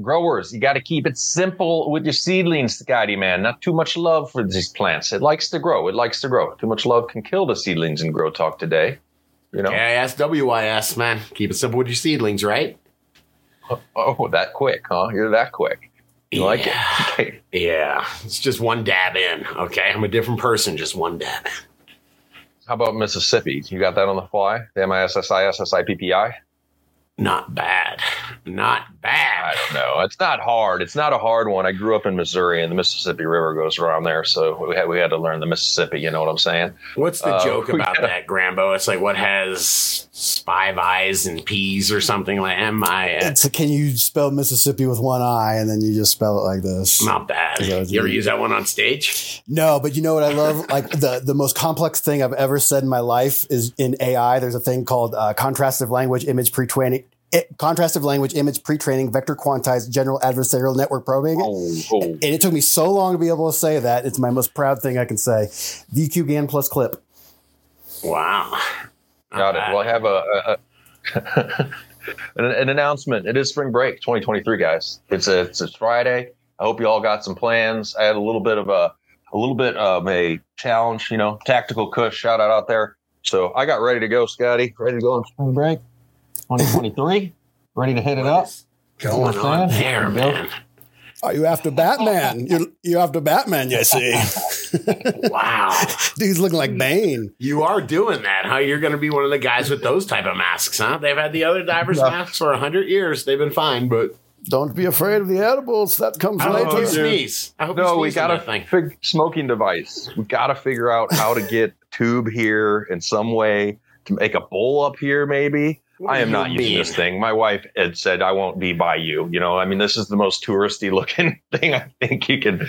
growers, you got to keep it simple with your seedlings, Scotty, man. Not too much love for these plants. It likes to grow. It likes to grow. Too much love can kill the seedlings in Grow Talk today. You know? K-I-S-W-I-S, man. Keep it simple with your seedlings, right? Oh, oh, that quick, huh? You're that quick. You like it? Okay. Yeah. It's just one dab in, okay? I'm a different person, just one dab in. How about Mississippi? You got that on the fly? The M Not bad. Not bad. I don't know. It's not hard. It's not a hard one. I grew up in Missouri, and the Mississippi River goes around there, so we had we had to learn the Mississippi. You know what I'm saying? What's the Uh, joke about gotta- that, Grambo? It's like what has five eyes and peas or something like M I S. It's can you spell Mississippi with one eye and then you just spell it like this? Not bad. Is that what You ever you- use that one on stage? No, but you know what I love? Like the the most complex thing I've ever said in my life is in AI. There's a thing called uh, contrastive language image pre-training. It, contrastive language image pre-training vector quantized general adversarial network probing. Oh, oh. And it took me so long to be able to say that. It's my most proud thing I can say. VQ GAN plus clip. Wow. Not Got it. Well, I have a, a, an, an announcement. It is spring break 2023, guys. It's a it's a Friday. I hope you all got some plans. I had a little bit of a a little bit of a challenge, you know, Tactical Kush shout out out there. So I got ready to go, Scotty. Ready to go on spring break 2023. ready to hit it up. going on there, man? Are you after Batman? You're, you're after Batman, you see. Wow. Dude's looking like Bane. You are doing that, huh? You're going to be one of the guys with those type of masks, huh? They've had the other divers No. masks for hundred years. They've been fine, but Don't be afraid of the edibles. That comes I hope you sneeze. I hope you No, we got a that thing. fig- smoking device. We got to figure out how to get tube here in some way to make a bowl up here, maybe. What I am you not using this thing. My wife had said I won't be by you. You know, I mean, this is the most touristy looking thing I think you can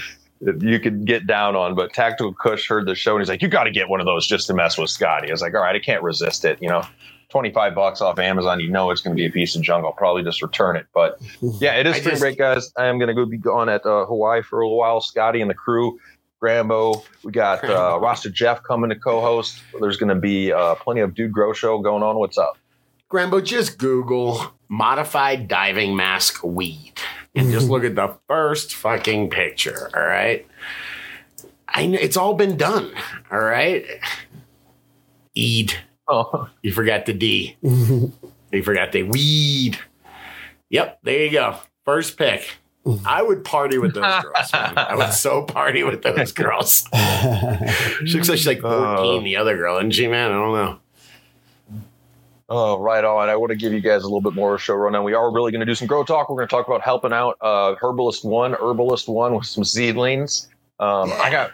you could get down on. But Tactical Kush heard the show and he's like, "You got to get one of those just to mess with Scotty." I was like, "All right, I can't resist it." You know, twenty five bucks off Amazon. You know, it's going to be a piece of junk. I'll probably just return it. But yeah, it is I spring just- break, guys. I am going to go be gone at uh, Hawaii for a little while. Scotty and the crew. Grambo, we got uh, Grambo. Rasta Jeff coming to co-host. There's going to be uh, plenty of Dude Grow show going on. What's up? Grambo, just Google modified diving mask weed and just look at the first fucking picture. All right. I know it's all been done. All right. Eid. Oh, You forgot the D. You forgot the weed. Yep. There you go. First pick. I would party with those girls, man. I would so party with those girls. She looks like she's like 14, Uh. the other girl, isn't she, man? I don't know. Oh, right on. I want to give you guys a little bit more show rundown. We are really going to do some grow talk. We're going to talk about helping out uh, Herbalist One, Herbalist One with some seedlings. Um, I got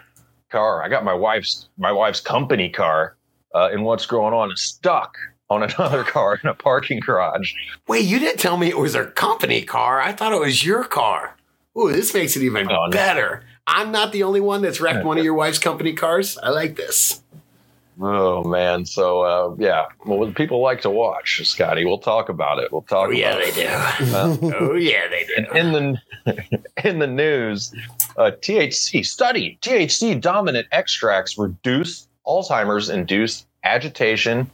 car. I got my wife's my wife's company car, uh, and what's going on is stuck on another car in a parking garage. Wait, you didn't tell me it was her company car. I thought it was your car. Ooh, this makes it even Oh, no. better. I'm not the only one that's wrecked one of your wife's company cars. I like this. Oh man! So uh, yeah, well, people like to watch Scotty. We'll talk about it. We'll talk. Oh yeah, they do. Uh, Oh yeah, they do. in the in the news, uh, THC study THC dominant extracts reduce Alzheimer's induced agitation.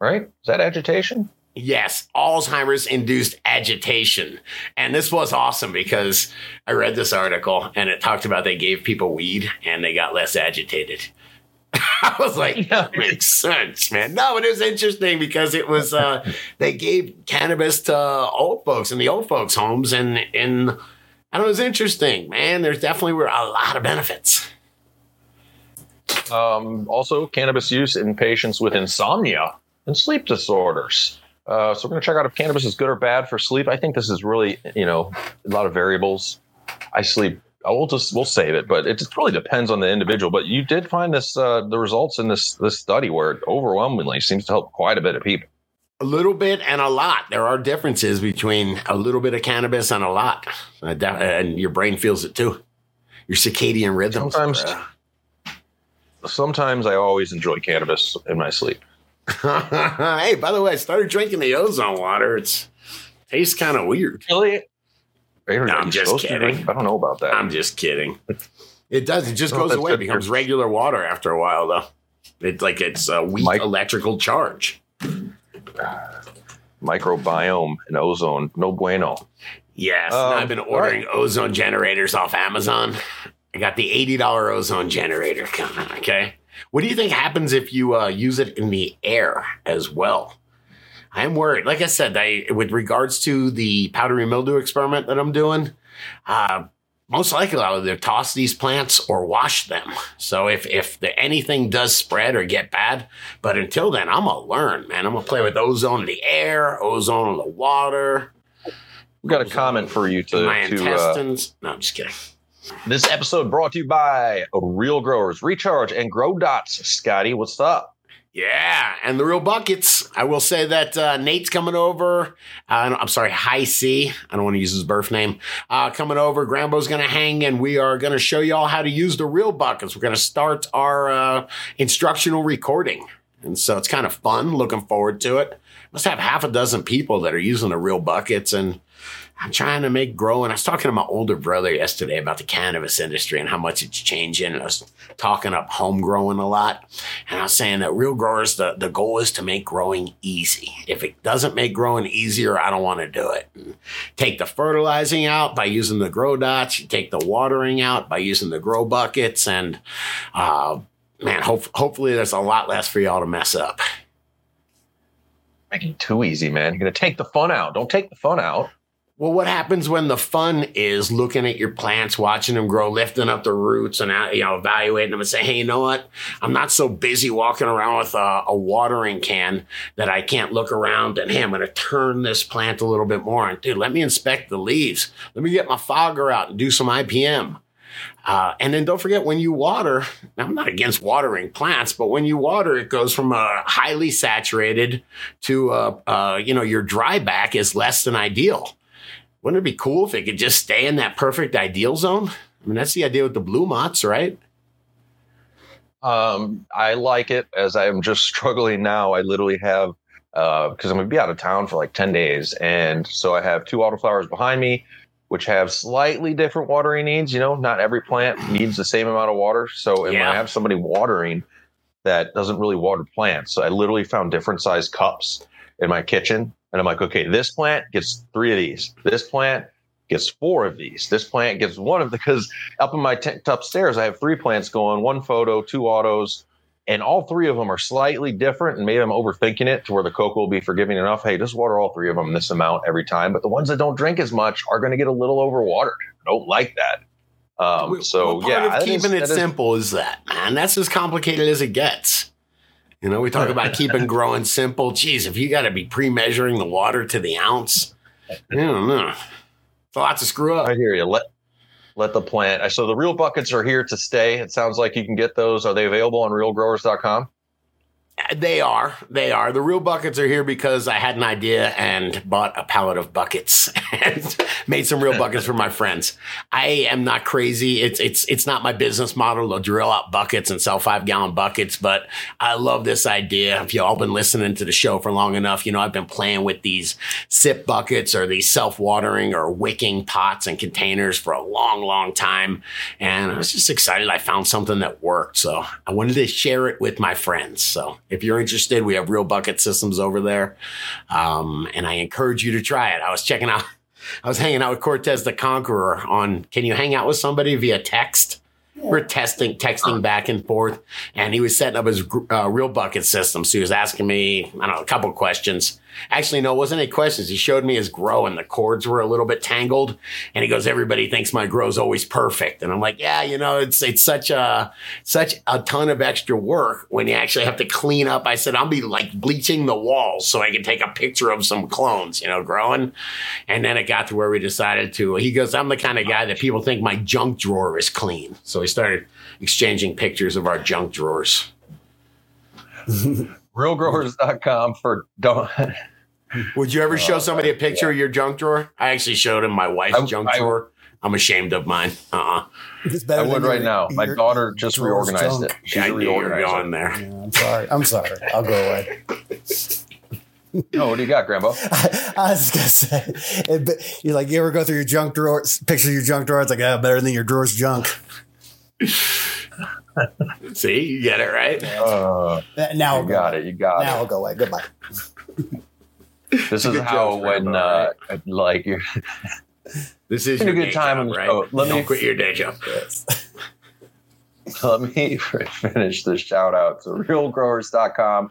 Right? Is that agitation? Yes, Alzheimer's induced agitation. And this was awesome because I read this article and it talked about they gave people weed and they got less agitated. I was like, that makes sense, man. No, but it was interesting because it was uh they gave cannabis to old folks in the old folks' homes and and and it was interesting, man. There's definitely were a lot of benefits. Um, also, cannabis use in patients with insomnia and sleep disorders. Uh, so we're going to check out if cannabis is good or bad for sleep. I think this is really, you know, a lot of variables. I sleep. I will just we'll save it, but it just really depends on the individual. But you did find this uh, the results in this this study where it overwhelmingly seems to help quite a bit of people. A little bit and a lot. There are differences between a little bit of cannabis and a lot. Uh, And your brain feels it too. Your circadian rhythms. Sometimes- Sometimes I always enjoy cannabis in my sleep. hey, by the way, I started drinking the ozone water. It's tastes kind of weird. Really? No, I'm just kidding. I don't know about that. I'm just kidding. It does. It just goes away. It good. becomes regular water after a while, though. It's like it's a weak Mike- electrical charge. Microbiome and ozone, no bueno. Yes, Um, I've been ordering ozone generators off Amazon. I got the eighty dollar ozone generator coming. Okay, what do you think happens if you uh, use it in the air as well? I'm worried. Like I said, I, with regards to the powdery mildew experiment that I'm doing, uh, most likely I'll either toss these plants or wash them. So if if the, anything does spread or get bad, but until then, I'm gonna learn, man. I'm gonna play with ozone in the air, ozone in the water, We've got a comment for you to, my to uh, intestines. no, I'm just kidding. this episode brought to you by Real Growers Recharge and Grow Dots. Scotty, what's up? Yeah, and the real buckets. I will say that uh, Nate's coming over. Uh, I'm sorry, High C. I don't want to use his birth name. Uh, coming over. Grambo's going to hang, and we are going to show you all how to use the real buckets. We're going to start our uh, instructional recording, and so it's kind of fun. Looking forward to it. Must have half a dozen people that are using the real buckets, and I'm trying to make growing. I was talking to my older brother yesterday about the cannabis industry and how much it's changing. And I was talking up home growing a lot. And I was saying that real growers, the, the goal is to make growing easy. If it doesn't make growing easier, I don't want to do it. And take the fertilizing out by using the grow dots. You take the watering out by using the grow buckets. And uh, man, hope, hopefully there's a lot less for y'all to mess up. Making it too easy, man. You're gonna take the fun out. Don't take the fun out. Well, what happens when the fun is looking at your plants, watching them grow, lifting up the roots, and uh, you know evaluating them and say, "Hey, you know what? I'm not so busy walking around with a, a watering can that I can't look around and hey, I'm going to turn this plant a little bit more. And dude, let me inspect the leaves. Let me get my fogger out and do some IPM." Uh, and then don't forget when you water, I'm not against watering plants, but when you water, it goes from a highly saturated to, a, uh, you know, your dry back is less than ideal. Wouldn't it be cool if it could just stay in that perfect ideal zone? I mean, that's the idea with the Blumats, right? Um, I like it as I'm just struggling now. I literally have because I'm gonna be out of town for like 10 days, and so I have two autoflowers behind me, which have slightly different watering needs. You know, not every plant needs the same amount of water. So when Yeah. I have somebody watering that doesn't really water plants, so I literally found different size cups in my kitchen, and I'm like, okay, this plant gets three of these. This plant gets four of these. This plant gets one of the because up in my tent upstairs, I have three plants going, one photo, two autos, and all three of them are slightly different. And maybe I'm overthinking it to where the cocoa will be forgiving enough. Hey, just water all three of them this amount every time. But the ones that don't drink as much are going to get a little overwatered. I don't like that. Um, so Well, part yeah, of that is- keeping it that is- simple is that, man. That's as complicated as it gets. You know, we talk about keeping growing simple. Geez, if you got to be pre-measuring the water to the ounce, I don't know. It's a lot to screw up. I hear you. Let let the plant. So the real buckets are here to stay. It sounds like you can get those. Are they available on realgrowers.com? They are. They are. The real buckets are here because I had an idea and bought a pallet of buckets and made some real buckets for my friends. I am not crazy. It's it's it's not my business model to drill out buckets and sell five gallon buckets, but I love this idea. If you all been listening to the show for long enough, you know I've been playing with these sip buckets or these self watering or wicking pots and containers for a long, long time, and I was just excited. I found something that worked, so I wanted to share it with my friends. So if you're interested, we have real bucket systems over there. Um, and I encourage you to try it. I was checking out, I was hanging out with Cortez the Conqueror on, can you hang out with somebody via text? We're testing, texting back and forth, and he was setting up his uh, real bucket system. So he was asking me, I don't know, a couple questions. Actually, no, it wasn't any questions. He showed me his grow, and the cords were a little bit tangled. And he goes, "Everybody thinks my grow's always perfect." And I'm like, "Yeah, you know, it's it's such a such a ton of extra work when you actually have to clean up." I said, "I'll be like bleaching the walls so I can take a picture of some clones, you know, growing." And then it got to where we decided to. He goes, "I'm the kind of guy that people think my junk drawer is clean." So we started exchanging pictures of our junk drawers. Realgrowers.com for don't. Would you ever show somebody a picture of your junk drawer? I actually showed him my wife's I- junk I- drawer. I'm ashamed of mine. Uh-uh. It's better I would right your- now. My daughter just reorganized junk. it. She's Yeah, I a knew you were reorganizer. going there. Yeah, I'm sorry. I'm sorry. I'll go away. No, what do you got, Grandpa? I was just gonna say, it, but you're like, you ever go through your junk drawer, picture your junk drawer? It's like, ah, better than your drawer's junk. See, you get it right. Uh, Now, I'll you got away. it. You got Now it. Now I'll go away. Goodbye. This is Good how when Rambo, uh, like you're This is Been a good time job, on right? show. Let Don't me- quit your day job. Let me finish the shout out to realgrowers.com.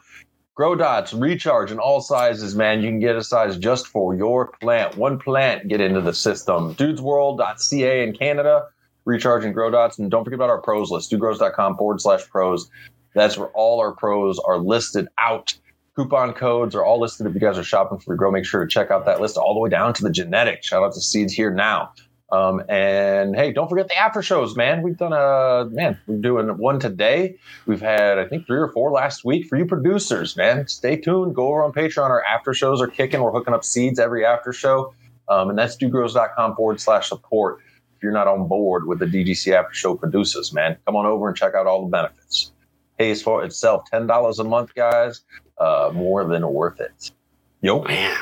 Grow dots, recharge in all sizes, man. You can get a size just for your plant. One plant, get into the system. Dudesworld.ca in Canada, recharging grow dots. And don't forget about our pros list, dudegrows.com forward slash pros. That's where all our pros are listed out. Coupon codes are all listed. If you guys are shopping for grow, make sure to check out that list all the way down to the genetic. Shout out to Seeds Here Now. Um, and hey, don't forget the after shows, man. We've done a man. We're doing one today. We've had I think three or four last week for you producers, man. Stay tuned. Go over on Patreon. Our after shows are kicking. We're hooking up seeds every after show, um, and that's dudegrows.com forward slash support. You're not on board with the DGC after show producers, man, come on over and check out all the benefits. Pays for itself. Ten dollars a month, guys. Uh, more than worth it. Yo. Man,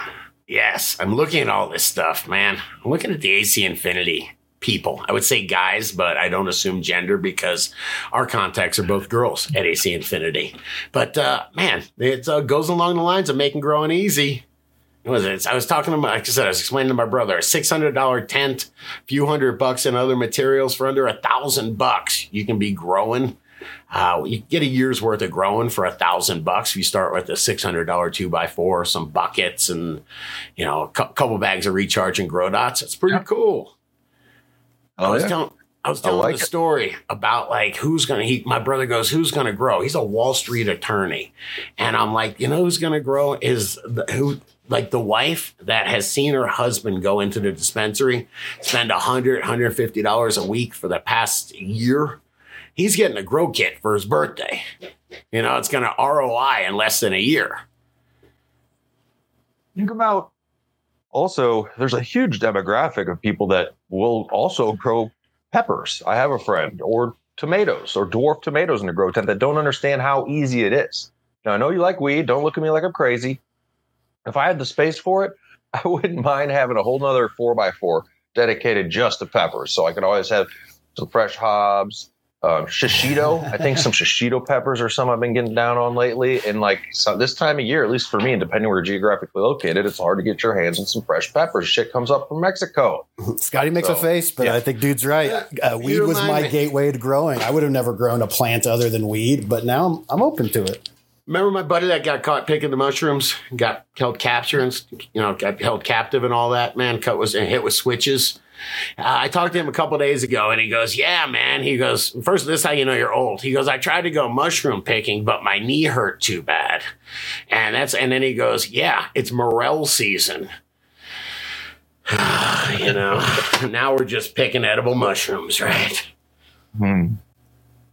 yes, I'm looking at all this stuff, man. I'm looking at the AC Infinity people. I would say guys, but I don't assume gender because our contacts are both girls at AC Infinity. But uh, man, it uh, goes along the lines of making growing easy. Was it? I was talking to my, like I said, I was explaining to my brother, a six hundred dollar tent, a few hundred bucks in other materials for under a thousand bucks. You can be growing. Uh, you get a year's worth of growing for a thousand bucks. If you start with a six hundred dollar two by four, some buckets, and you know a cou- couple bags of recharging grow dots. It's pretty cool. I was telling I was telling like the it. story about like who's gonna he my brother goes, Who's gonna grow? He's a Wall Street attorney. And I'm like, you know who's gonna grow is the, who like the wife that has seen her husband go into the dispensary, spend a hundred, hundred fifty dollars a week for the past year. He's getting a grow kit for his birthday. You know, it's gonna ROI in less than a year. think about also there's a huge demographic of people that will also grow peppers i have a friend or tomatoes or dwarf tomatoes in a grow tent that don't understand how easy it is now i know you like weed don't look at me like i'm crazy if i had the space for it i wouldn't mind having a whole nother four by four dedicated just to peppers so i could always have some fresh hobs um, shishito. I think some shishito peppers are some I've been getting down on lately. And like so this time of year, at least for me, and depending where you're geographically located, it's hard to get your hands on some fresh peppers. Shit comes up from Mexico. Scotty makes a face, but yeah. I think dude's right. Uh, weed was my me. gateway to growing. I would have never grown a plant other than weed, but now I'm, I'm open to it. Remember my buddy that got caught picking the mushrooms, got held capture and you know got held captive and all that. Man, cut was and hit with switches. Uh, I talked to him a couple days ago, and he goes, "Yeah, man." He goes, first, this is how you know you're old." He goes, "I tried to go mushroom picking, but my knee hurt too bad," and that's and then he goes, "Yeah, it's morel season." you know, now we're just picking edible mushrooms, right?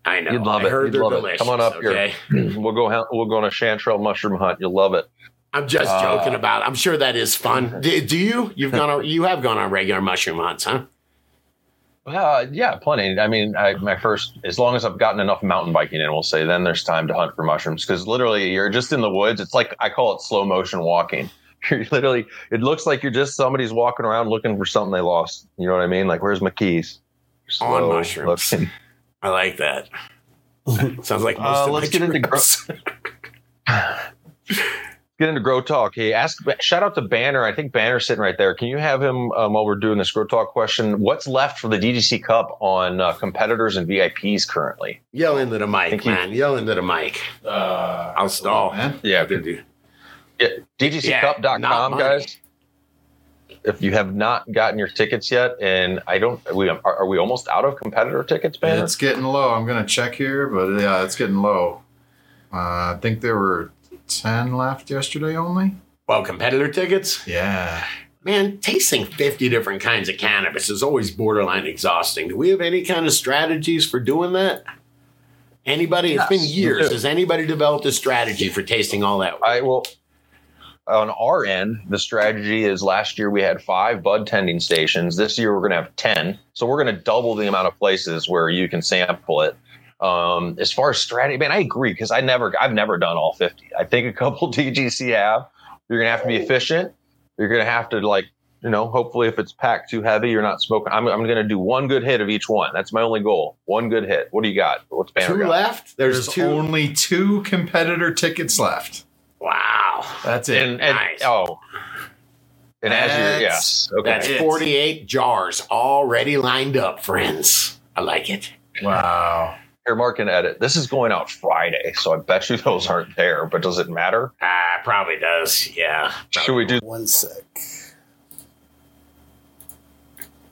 I know. You'd love I it. heard You'd love it. delicious. Come on up okay? here. We'll go. We'll go on a chanterelle mushroom hunt. You'll love it. I'm just Uh, joking about. It. I'm sure that is fun. Do, do you? You've gone. On, you have gone on regular mushroom hunts, huh? Uh, yeah, plenty. I mean, I, my first, as long as I've gotten enough mountain biking in, we'll say, then there's time to hunt for mushrooms. Because literally, you're just in the woods. It's like I call it slow motion walking. You're literally, it looks like you're just somebody's walking around looking for something they lost. You know what I mean? Like, where's my keys? You're On mushrooms. looking. I like that. Sounds like most Uh, of let's my get into trips. Get into grow talk. Hey, ask. Shout out to Banner. I think Banner's sitting right there. Can you have him um, while we're doing this grow talk question? What's left for the DGC Cup on uh, competitors and VIPs currently? Yell into the mic, Thank you. man. Yell into the mic. Uh, I'll stall. man. Yeah, Did you- Yeah, Yeah, DGCcup.com, not money. guys. If you have not gotten your tickets yet, and I don't, we are, are we almost out of competitor tickets, Banner? It's getting low. I'm gonna check here, but yeah, it's getting low. Uh, I think there were ten left yesterday only. Well, competitor tickets. Yeah. Man, tasting 50 different kinds of cannabis is always borderline exhausting. Do we have any kind of strategies for doing that? Anybody? It's been years. Has anybody developed a strategy for tasting all that? I will. On our end, the strategy is last year we had five bud tending stations. This year we're going to have 10. So we're going to double the amount of places where you can sample it. Um, as far as strategy, man, I agree because I never, I've never done all 50. I think a couple DGC have. You're going to have to be efficient. You're going to have to like, you know, hopefully if it's packed too heavy, you're not smoking. I'm, I'm going to do one good hit of each one. That's my only goal. One good hit. What do you got? What's Banner Two got? left? There's, There's two. only two competitor tickets left. Wow. That's it. And, and Nice. oh, And as you That's- yes, okay. That's It. 48 jars already lined up, friends. I like it. Wow. Here, Mark can edit. This is going out Friday, so I bet you those aren't there. But does it matter? Ah, probably does. Yeah. Should we do? One sec.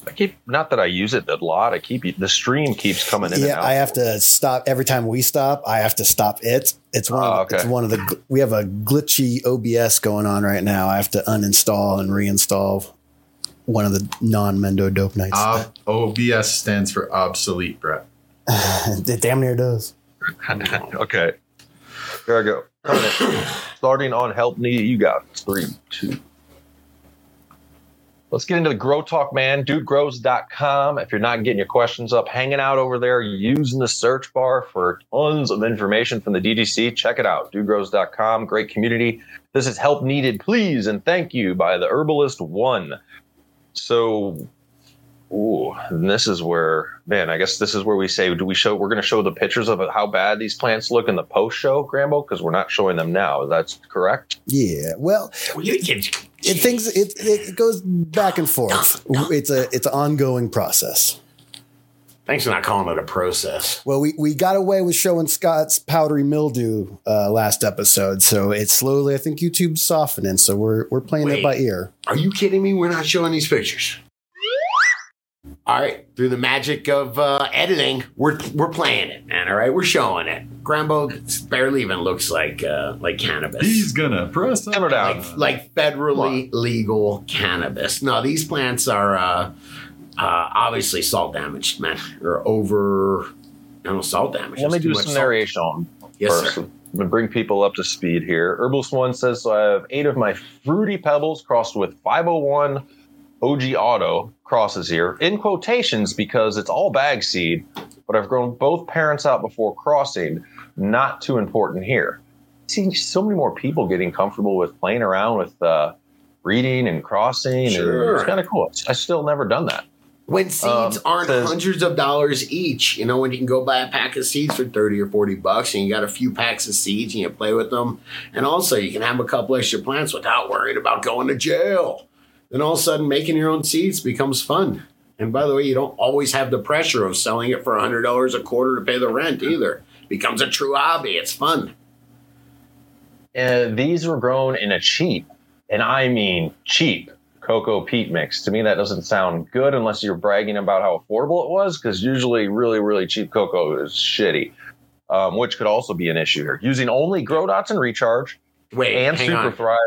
I keep not that I use it a lot. I keep the stream keeps coming in. and Yeah, out. I have to stop every time we stop. I have to stop it. It's one. Oh, of, ah, okay. It's one of the. We have a glitchy OBS going on right now. I have to uninstall and reinstall one of the non-Mendo dope nights. Ob- OBS stands for obsolete, Brett. it damn near does. okay. Here I go. Starting on help need. You got three, two. Let's get into the Grow Talk, man. DudeGrows.com. If you're not getting your questions up, hanging out over there, using the search bar for tons of information from the DDC, check it out. DudeGrows.com. Great community. This is help needed, please, and thank you by the Herbalist One. So, ooh, and this is where, man, I guess this is where we say, do we show, we're going to show the pictures of how bad these plants look in the post show, Grambo, because we're not showing them now. That's correct. Yeah. Well, Well, you can- it things it, it goes back and forth. It's a it's an ongoing process. Thanks for not calling it a process. Well, we, we got away with showing Scott's powdery mildew uh, last episode, so it's slowly. I think YouTube's softening, so we're we're playing Wait. it by ear. Are you kidding me? We're not showing these pictures. All right, through the magic of uh, editing, we're we're playing it, man. All right, we're showing it. Grambo barely even looks like uh, like cannabis. He's gonna press up. Simmer down. like, like federally legal cannabis. No, these plants are uh, uh, obviously salt damaged, man, or over. I don't know, salt damage. Let me do much some salt. narration on Yes, first. sir. I'm gonna bring people up to speed here. Herbalist One says so. I have eight of my fruity pebbles crossed with 501 OG Auto crosses here in quotations because it's all bag seed, but I've grown both parents out before crossing. Not too important here. See so many more people getting comfortable with playing around with uh, breeding and crossing. Sure. And it's kind of cool. I still never done that. When seeds Um, aren't says- hundreds of dollars each, you know, when you can go buy a pack of seeds for 30 or 40 bucks and you got a few packs of seeds and you play with them. And also you can have a couple extra plants without worrying about going to jail. Then all of a sudden making your own seeds becomes fun. And by the way, you don't always have the pressure of selling it for $100 a quarter to pay the rent either. It becomes a true hobby. It's fun. Uh, these were grown in a cheap, and I mean cheap, cocoa peat mix. To me, that doesn't sound good unless you're bragging about how affordable it was, because usually really, really cheap cocoa is shitty, um, which could also be an issue here. Using only Grow Dots and Recharge Wait, and hang Super on. Thrive.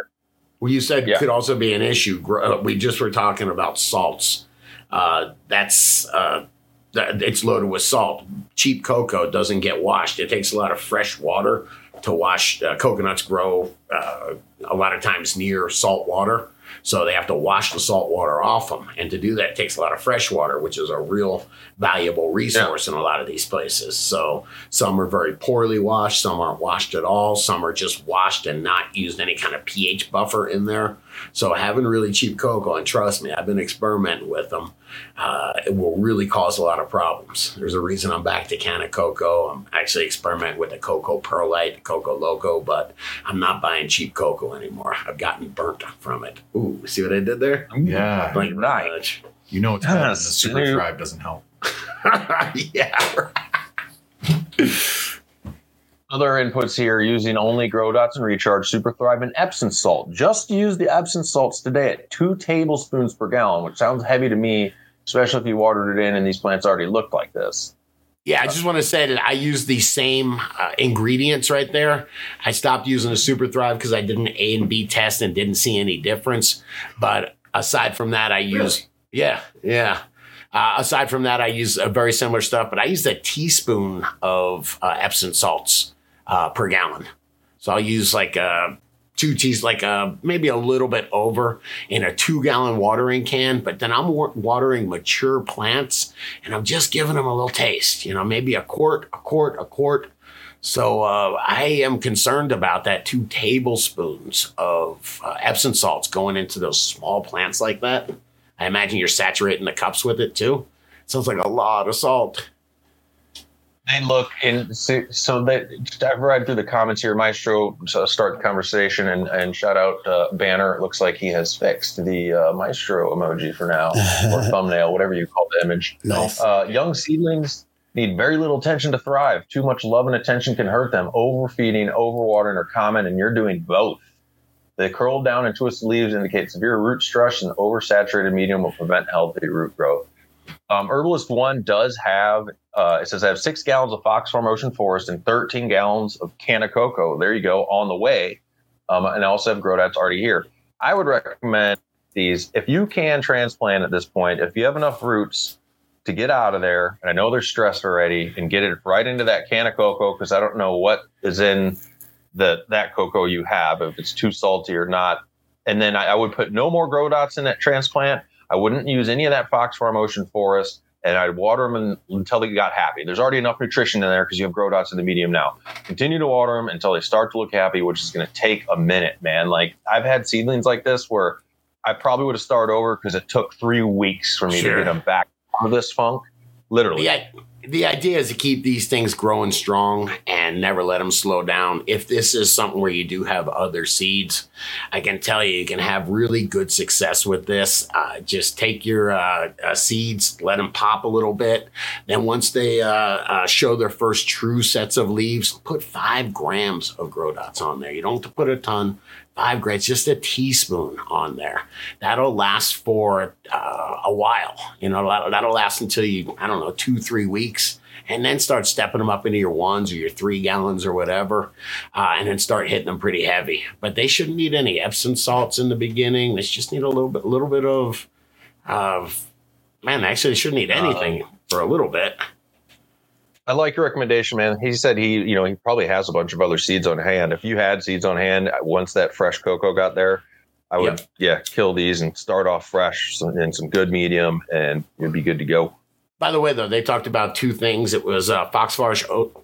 Well, you said Yeah. could also be an issue. Uh, We just were talking about salts. Uh, that's uh, it's loaded with salt. Cheap cocoa doesn't get washed. It takes a lot of fresh water to wash. Uh, coconuts grow uh, a lot of times near salt water, so they have to wash the salt water off them. And to do that, takes a lot of fresh water, which is a real valuable resource in a lot of these places. So some are very poorly washed, some aren't washed at all, some are just washed and not used any kind of pH buffer in there. So having really cheap cocoa, and trust me, I've been experimenting with them. Uh, it will really cause a lot of problems. There's a reason I'm back to Canna Cocoa. I'm actually experimenting with the cocoa perlite, cocoa loco, but I'm not buying cheap cocoa anymore. I've gotten burnt from it. Ooh, see what I did there? Yeah. Thank you Right. much. You know it's bad when the super you- thrive doesn't help. yeah. Other inputs here using only Grow Dots and Recharge, Super Thrive, and Epsom salt. Just use the Epsom salts today at two tablespoons per gallon, which sounds heavy to me, especially if you watered it in and these plants already looked like this. Yeah, I just want to say that I use the same uh, ingredients right there. I stopped using the Super Thrive because I did an A and B test and didn't see any difference. But aside from that, I use yeah, yeah. Uh, aside from that, I use a very similar stuff, but I use a teaspoon of uh, Epsom salts uh, per gallon. So I'll use like uh, two teas, like uh, maybe a little bit over in a two gallon watering can. But then I'm watering mature plants and I'm just giving them a little taste, you know, maybe a quart, a quart, a quart. So uh, I am concerned about that two tablespoons of uh, Epsom salts going into those small plants like that. I imagine you're saturating the cups with it too. Sounds like a lot of salt. Look, and so, so that I've read through the comments here. Maestro, so start the conversation and, and shout out uh, Banner. It looks like he has fixed the uh, Maestro emoji for now, or thumbnail, whatever you call the image. Nice. Uh, young seedlings need very little attention to thrive. Too much love and attention can hurt them. Overfeeding, overwatering are common, and you're doing both. The curled down and twisted leaves indicate severe root stress, and oversaturated medium will prevent healthy root growth. Um, Herbalist One does have uh, it says I have six gallons of Fox Farm Ocean Forest and 13 gallons of Canna Cocoa. There you go on the way, um, and I also have Grow Dots already here. I would recommend these if you can transplant at this point. If you have enough roots to get out of there, and I know they're stressed already, and get it right into that Canna Cocoa because I don't know what is in the that cocoa you have if it's too salty or not. And then I, I would put no more grow dots in that transplant. I wouldn't use any of that Fox Farm Ocean Forest, and I'd water them in, until they got happy. There's already enough nutrition in there because you have grow dots in the medium now. Continue to water them until they start to look happy, which is going to take a minute, man. Like I've had seedlings like this where I probably would have started over because it took three weeks for me Sure. to get them back out of this funk. Literally. I- the idea is to keep these things growing strong and never let them slow down. If this is something where you do have other seeds, I can tell you, you can have really good success with this. Uh, just take your uh, uh, seeds, let them pop a little bit. Then, once they uh, uh, show their first true sets of leaves, put five grams of grow dots on there. You don't have to put a ton. Five grams, just a teaspoon on there. That'll last for uh, a while. You know, that'll, that'll last until you, I don't know, two, three weeks. And then start stepping them up into your ones or your three gallons or whatever. Uh, and then start hitting them pretty heavy. But they shouldn't need any Epsom salts in the beginning. They just need a little bit, little bit of, of man, actually, they shouldn't need anything for a little bit. I like your recommendation, man. He said he, you know, he probably has a bunch of other seeds on hand. If you had seeds on hand uh, once that fresh cocoa got there, I would, Yep. yeah, kill these and start off fresh in some good medium, and you'd be good to go. By the way, though, they talked about two things. It was uh, Fox, Farm,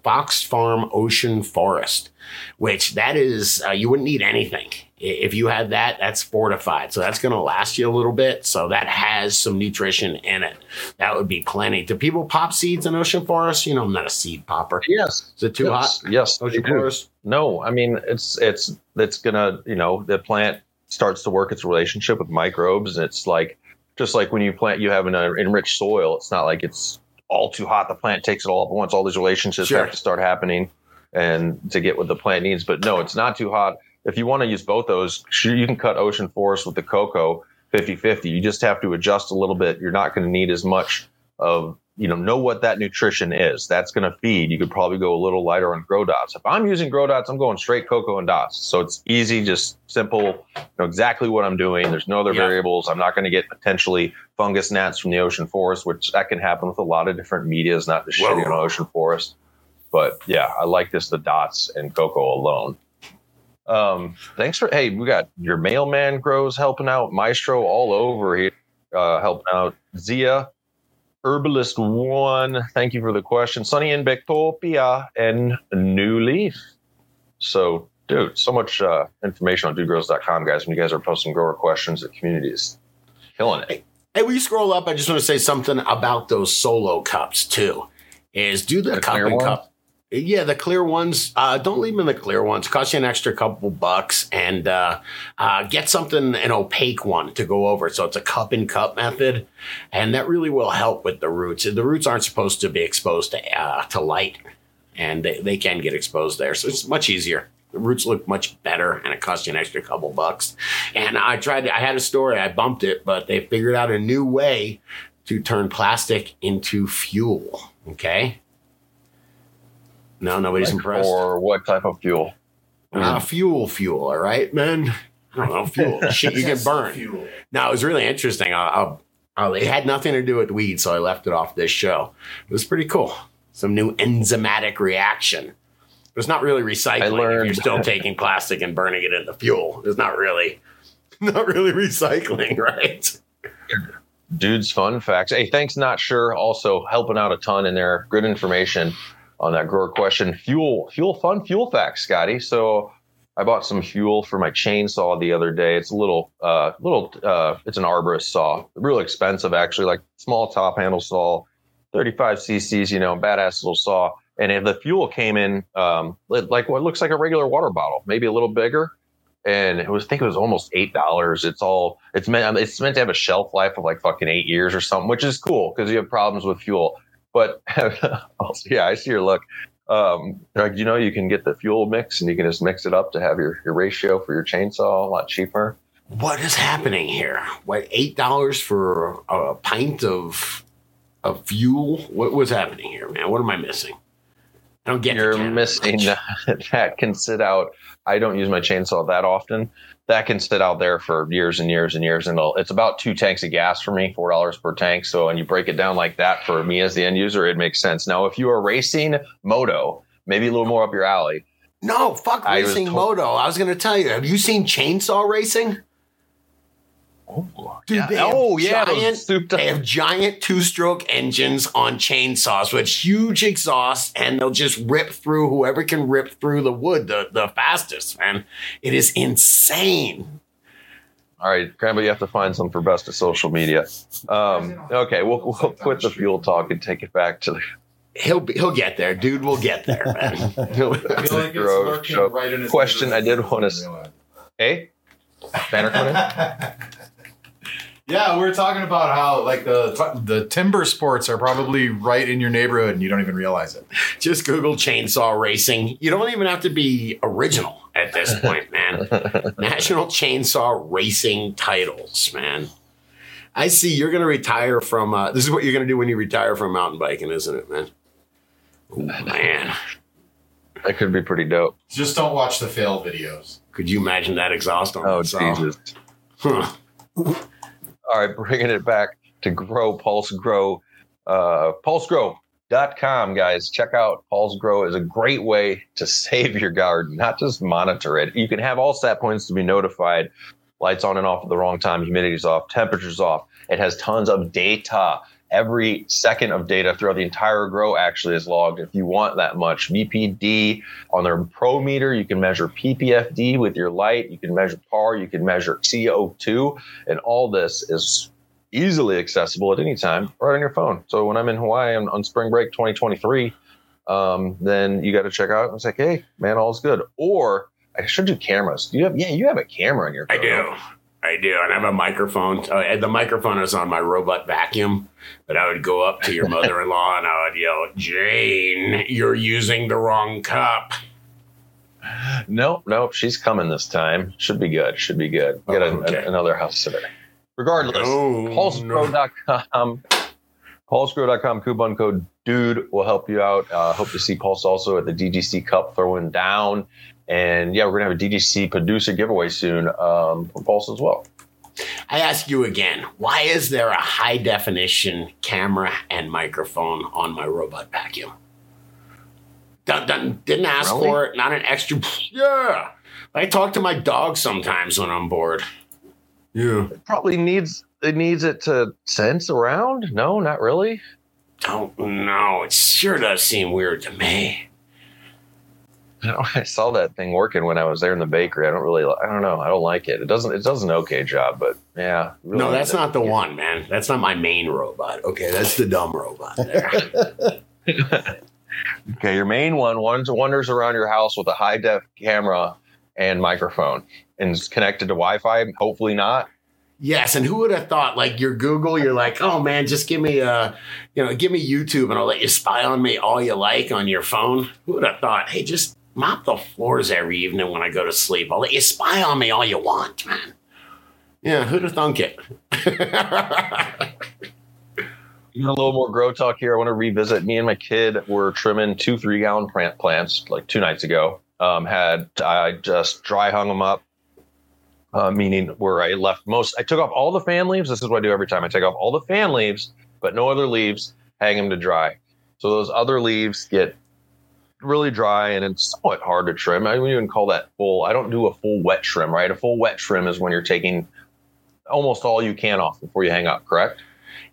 Fox Farm Ocean Forest, which that is, uh, you wouldn't need anything. If you had that, that's fortified. So that's going to last you a little bit. So that has some nutrition in it. That would be plenty. Do people pop seeds in Ocean Forest? You know, I'm not a seed popper. Yes, Is it too yes, hot? Yes, Ocean. Forest? No, I mean it's it's it's gonna you know the plant starts to work its relationship with microbes, and it's like just like when you plant, you have an uh, enriched soil. It's not like it's all too hot. The plant takes it all up at once. All these relationships Sure. have to start happening, and to get what the plant needs. But no, it's not too hot. If you want to use both those, sure, you can cut ocean forest with the cocoa 50-50. You just have to adjust a little bit. You're not going to need as much of you know know what that nutrition is. That's going to feed. You could probably go a little lighter on grow dots. If I'm using grow dots, I'm going straight cocoa and dots. So it's easy, just simple. Know exactly what I'm doing. There's no other Yeah. variables. I'm not going to get potentially fungus gnats from the ocean forest, which that can happen with a lot of different medias, not just Whoa. shitting on ocean forest. But yeah, I like this the dots and cocoa alone. Um, thanks for hey, we got your mailman grows helping out, Maestro all over here, uh, helping out Zia, Herbalist One. Thank you for the question, Sunny in Bectopia and New Leaf. So, dude, so much uh, information on dudegrows.com, guys. When you guys are posting grower questions, the community is killing it. Hey, will you scroll up? I just want to say something about those solo cups too. Is do the, The cup and ones? cup. Yeah, the clear ones. Uh, don't leave them in the clear ones. Cost you an extra couple bucks, and uh, uh, get something an opaque one to go over. So it's a cup and cup method, and that really will help with the roots. The roots aren't supposed to be exposed to uh, to light, and they, they can get exposed there. So it's much easier. The roots look much better, and it costs you an extra couple bucks. And I tried. I had a story. I bumped it, but they figured out a new way to turn plastic into fuel. Okay. No, nobody's impressed. Or what type of fuel? Uh, fuel, fuel. All right, man. I don't know fuel. Shit, you can burn. Now it was really interesting. I, I, I, it had nothing to do with weed, so I left it off this show. It was pretty cool. Some new enzymatic reaction. It's not really recycling. if learned- you're still taking plastic and burning it into fuel. It's not really, not really recycling, right? dude's fun facts. Hey, thanks, not sure. Also helping out a ton in there. Good information on that grower question. Fuel, fuel, fun fuel facts, Scotty. So I bought some fuel for my chainsaw the other day. It's a little, uh, little, uh, it's an arborist saw, real expensive actually, like small top handle saw, 35 cc's, you know, badass little saw. And if the fuel came in um, like what looks like a regular water bottle, maybe a little bigger, and it was I think it was almost eight dollars. It's all it's meant it's meant to have a shelf life of like fucking eight years or something, which is cool because you have problems with fuel. But also, yeah, I see your look. Um, like you know, you can get the fuel mix and you can just mix it up to have your, your ratio for your chainsaw a lot cheaper. What is happening here? What eight dollars for a pint of of fuel? What was happening here, man? What am I missing? I don't get. You're missing that can sit out. I don't use my chainsaw that often. That can sit out there for years and years and years, and it's about two tanks of gas for me, four dollars per tank. So when you break it down like that, for me as the end user, it makes sense. Now, if you are racing moto, maybe a little more up your alley. No, fuck I racing told- moto. I was going to tell you. Have you seen chainsaw racing? Dude, they have oh yeah, giant, souped up- they have giant two-stroke engines on chainsaws with huge exhaust, and they'll just rip through whoever can rip through the wood the, the fastest. Man, it is insane. All right, Cranberry, you have to find some for best of social media. Um, okay, we'll, we'll quit the fuel talk and take it back to the He'll be, he'll get there, dude. We'll get there, man. He'll- I feel like it's Grow right in his Question I did wanna s- hey banner coming in. Yeah, we were talking about how like the the timber sports are probably right in your neighborhood and you don't even realize it. just Google chainsaw racing. You don't even have to be original at this point, man. National Chainsaw Racing titles, man. I see you're going to retire from. Uh, this is what you're going to do when you retire from mountain biking, isn't it, man? Ooh, man, That could be pretty dope. Just don't watch the fail videos. could you imagine that exhaust on Oh that saw? Jesus! Huh. All right, bringing it back to Grow Pulse Grow, uh, PulseGrow.com, guys. Check out Pulse Grow is a great way to save your garden, not just monitor it. You can have all stat points to be notified. Lights on and off at the wrong time, humidity's off, temperature's off. It has tons of data. Every second of data throughout the entire grow actually is logged if you want that much. VPD on their Pro meter, you can measure PPFD with your light, you can measure PAR, you can measure CO2, and all this is easily accessible at any time right on your phone. So when I'm in Hawaii on, on spring break 2023, um, then you got to check out. It's like, hey, man, all's good. Or I should do cameras. Do you have? Yeah, you have a camera in your. I do. I do. And I have a microphone. Uh, the microphone is on my robot vacuum. But I would go up to your mother in law and I would yell, Jane, you're using the wrong cup. Nope, nope. She's coming this time. Should be good. Should be good. Get a, Oh, okay. another house sitter. Regardless, Oh, PulseGrow.com. PulseGrow.com coupon code dude will help you out. Uh, hope to see Pulse also at the DGC Cup throwing down. And yeah, we're gonna have a DGC producer giveaway soon um, for Pulse as well. I ask you again, why is there a high definition camera and microphone on my robot vacuum? Dun, dun, didn't ask Really? for it, not an extra. Yeah. I talk to my dog sometimes when I'm bored. Yeah. It probably needs it needs it to sense around. No, not really. Don't know. It sure does seem weird to me. I saw that thing working when I was there in the bakery. I don't really, I don't know, I don't like it. It doesn't, it does an okay job, but yeah. really No, that's it. not the one, man. That's not my main robot. Okay, that's the dumb robot there. Okay, your main one wanders, wanders around your house with a high def camera and microphone, and is connected to Wi-Fi. Hopefully not. yes, and who would have thought? Like your Google, you're like, oh man, just give me uh you know, give me YouTube, and I'll let you spy on me all you like on your phone. Who would have thought? Hey, just mop the floors every evening when I go to sleep. I'll let you spy on me all you want, man. Yeah, who'd have thunk it? Even a little more grow talk here. I want to revisit. Me and my kid were trimming two three gallon plant plants like two nights ago. Um, had I just dry hung them up, uh, meaning where I left most. I took off all the fan leaves. This is what I do every time. I take off all the fan leaves, but no other leaves. Hang them to dry. So those other leaves get really dry and it's somewhat hard to trim. I wouldn't even call that full. I don't do a full wet trim, right? A full wet trim is when you're taking almost all you can off before you hang up, correct?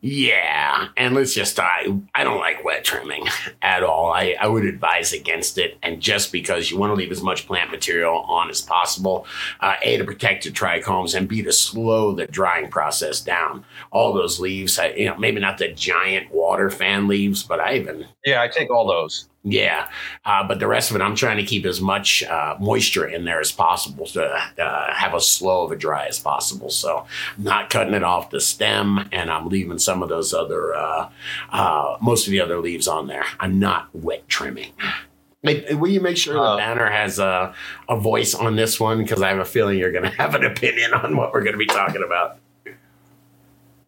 Yeah, and let's just I I don't like wet trimming at all. I, I would advise against it, and just because you want to leave as much plant material on as possible, uh, a to protect your trichomes, and b to slow the drying process down. All those leaves, I, you know, maybe not the giant water fan leaves, but I even Yeah, I take all those. Yeah, uh, but the rest of it, I'm trying to keep as much uh, moisture in there as possible to uh, have as slow of a dry as possible. So I'm not cutting it off the stem, and I'm leaving some of those other, uh, uh, most of the other leaves on there. I'm not wet trimming. Will you make sure Uh, the banner has a, a voice on this one? Because I have a feeling you're going to have an opinion on what we're going to be talking about.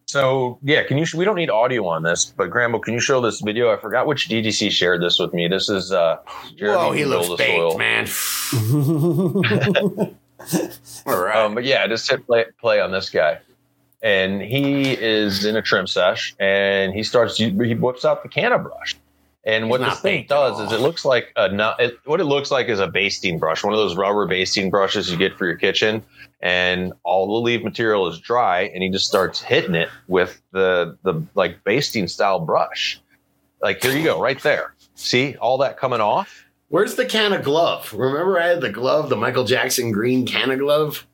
So yeah, can you? We don't need audio on this, but Grambo, can you show this video? I forgot which DGC shared this with me. This is uh, Jeremy Whoa, he looks baked, Soil. man. All right. Um, but yeah, just hit play, play on this guy, and he is in a trim sesh, and he starts he whips out the canna brush, and what this thing does is it looks like a it, what it looks like is a basting brush, one of those rubber basting brushes you get for your kitchen, and all the leaf material is dry, and he just starts hitting it with the the like basting style brush. Like here you go, right there. See all that coming off. Where's the can of glove? Remember, I had the glove, the Michael Jackson green can of glove.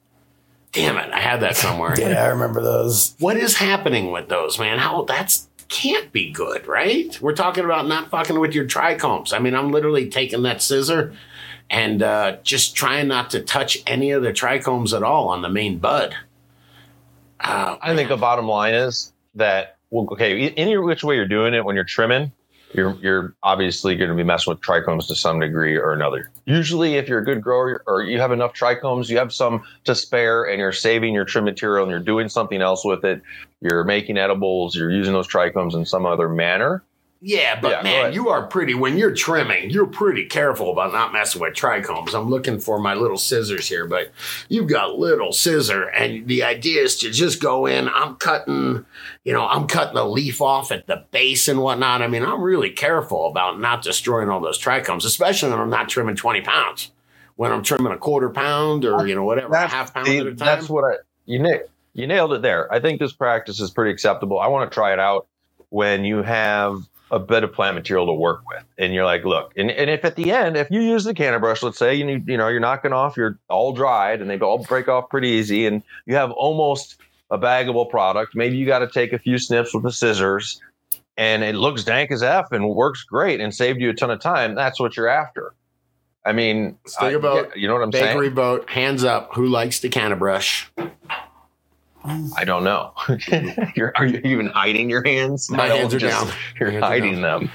Damn it, I had that somewhere. yeah, I remember those. What is happening with those, man? How that's can't be good, right? We're talking about not fucking with your trichomes. I mean, I'm literally taking that scissor and uh, just trying not to touch any of the trichomes at all on the main bud. Uh, I think the bottom line is that well, okay, any which way you're doing it when you're trimming, you're you're obviously going to be messing with trichomes to some degree or another. Usually, if you're a good grower or you have enough trichomes, you have some to spare, and you're saving your trim material and you're doing something else with it. You're making edibles. You're using those trichomes in some other manner. Yeah, but Yeah, man, you are pretty when you're trimming. You're pretty careful about not messing with trichomes. I'm looking for my little scissors here, but you've got little scissor, and the idea is to just go in. I'm cutting, you know, I'm cutting the leaf off at the base and whatnot. I mean, I'm really careful about not destroying all those trichomes, especially when I'm not trimming 20 pounds. When I'm trimming a quarter pound or you know whatever, That's- half pound See, at a time. That's what I you na- you nailed it there. I think this practice is pretty acceptable. I want to try it out when you have a bit of plant material to work with, and you're like, look, and, and if at the end, if you use the canna brush, let's say you need, you know you're knocking off, you're all dried, and they all break off pretty easy, and you have almost a baggable product. Maybe you got to take a few snips with the scissors, and it looks dank as f and works great and saved you a ton of time. That's what you're after. I mean, think about you know what I'm saying? Bakery vote, hands up. Who likes the canna brush? I don't know. you're, are you even hiding your hands? My I hands are just- down. You're Hands are hiding them.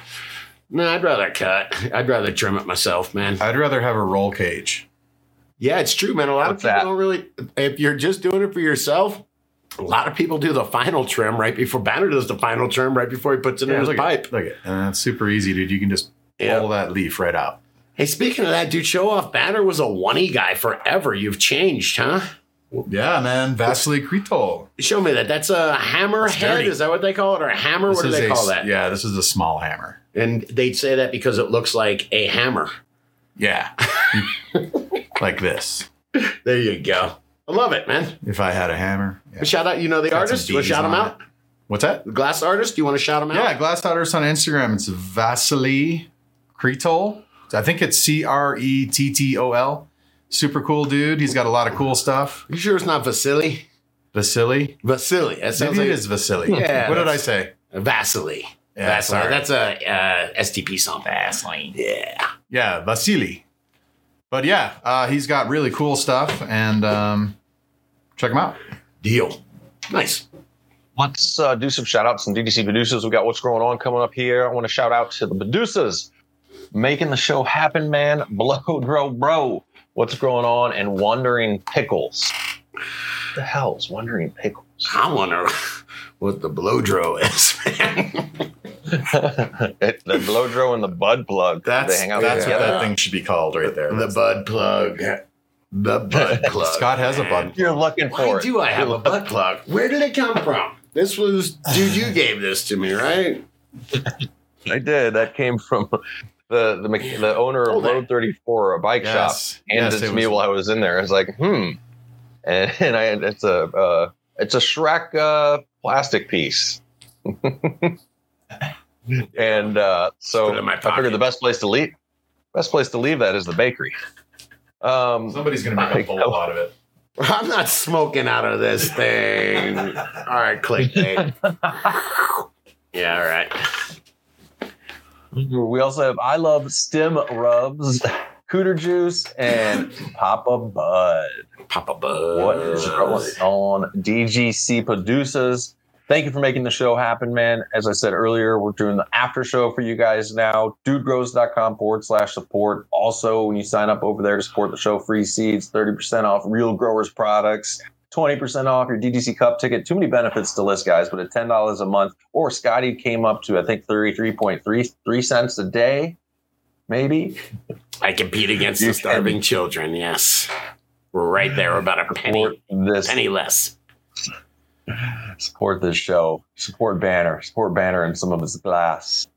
No, I'd rather cut. I'd rather trim it myself, man. I'd rather have a roll cage. Yeah, it's true, man. A lot What's of people that? don't really. If you're just doing it for yourself, a lot of people do the final trim right before Banner does the final trim right before he puts it in his look pipe. At, look at and it's super easy, dude. You can just Yeah. pull that leaf right out. Hey, speaking of that, dude, show off. Banner was a one guy forever. You've changed, huh? Yeah, man. Vasily Kritol. Show me that. That's a hammer head. Is that what they call it, or a hammer? what do they a- call that? Yeah, this is a small hammer. And they'd say that because it looks like a hammer. Yeah. like this. There you go. I love it, man. If I had a hammer. Yeah. Shout out, you know the Got artist. You want to shout him out? What's that? The glass artist. You want to shout him out? Yeah, Glass Artist on Instagram. It's Vasily Kritol. I think it's C R E T T O L. Super cool dude. He's got a lot of cool stuff. You sure it's not Vasily? Vasily. Vasily. That sounds Maybe like it is Vasily. Yeah, what did I say? Vasily. Yeah, Vasily. sorry. That's a uh, STP song. Vasily. Yeah. Yeah, Vasily. But yeah, uh, he's got really cool stuff, and um, check him out. Deal. Nice. Let's uh, do some shout outs and DGC producers. We got what's going on coming up here. I want to shout out to the producers making the show happen, man. Blow, bro, bro. What's going on? And Wondering Pickles. What the hell is Wondering Pickles? I wonder what the blowdro is, man. it, the Blowdro and the Bud Plug. That's they hang out that's together. what that thing should be called right there. the bud plug. The bud plug. Scott has a bud. You're looking for Why it. do I have a butt plug? Where did it come from? This was, dude, you gave this to me, right? I did. That came from the the, mech- the owner of Hold. Road 34, a bike shop. Handed yes, it it to me was- while I was in there. I was like, hmm. And, and I it's a uh, it's a Shrek uh, plastic piece. and uh, so Put it in my I figured the best place to leave best place to leave that is the bakery. Um, Somebody's gonna make a bowl out of it. I'm not smoking out of this thing. All right, clickbait. yeah, all right. We also have I Love Stem Rubs, Cooter Juice, and Papa Bud. Papa Bud. What is going on? DGC Producers. Thank you for making the show happen, man. As I said earlier, we're doing the after show for you guys now. Dudegrows.com forward slash support. Also, when you sign up over there to support the show, free seeds, 30% off real growers products, 20% off your DGC Cup ticket. Too many benefits to list, guys, but at $10 a month. Or Scotty came up to, I think, 33.33 cents a day, maybe. I compete against the starving children. Yes, we're right there. About a penny, this penny less. support this show, support Banner, support Banner and some of his glass.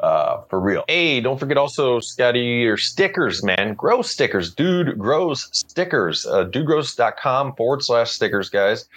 Uh, for real. Hey, don't forget also, Scotty, your stickers, man. Grow stickers. Dude grows stickers. Uh, dudegrows.com forward slash stickers, guys.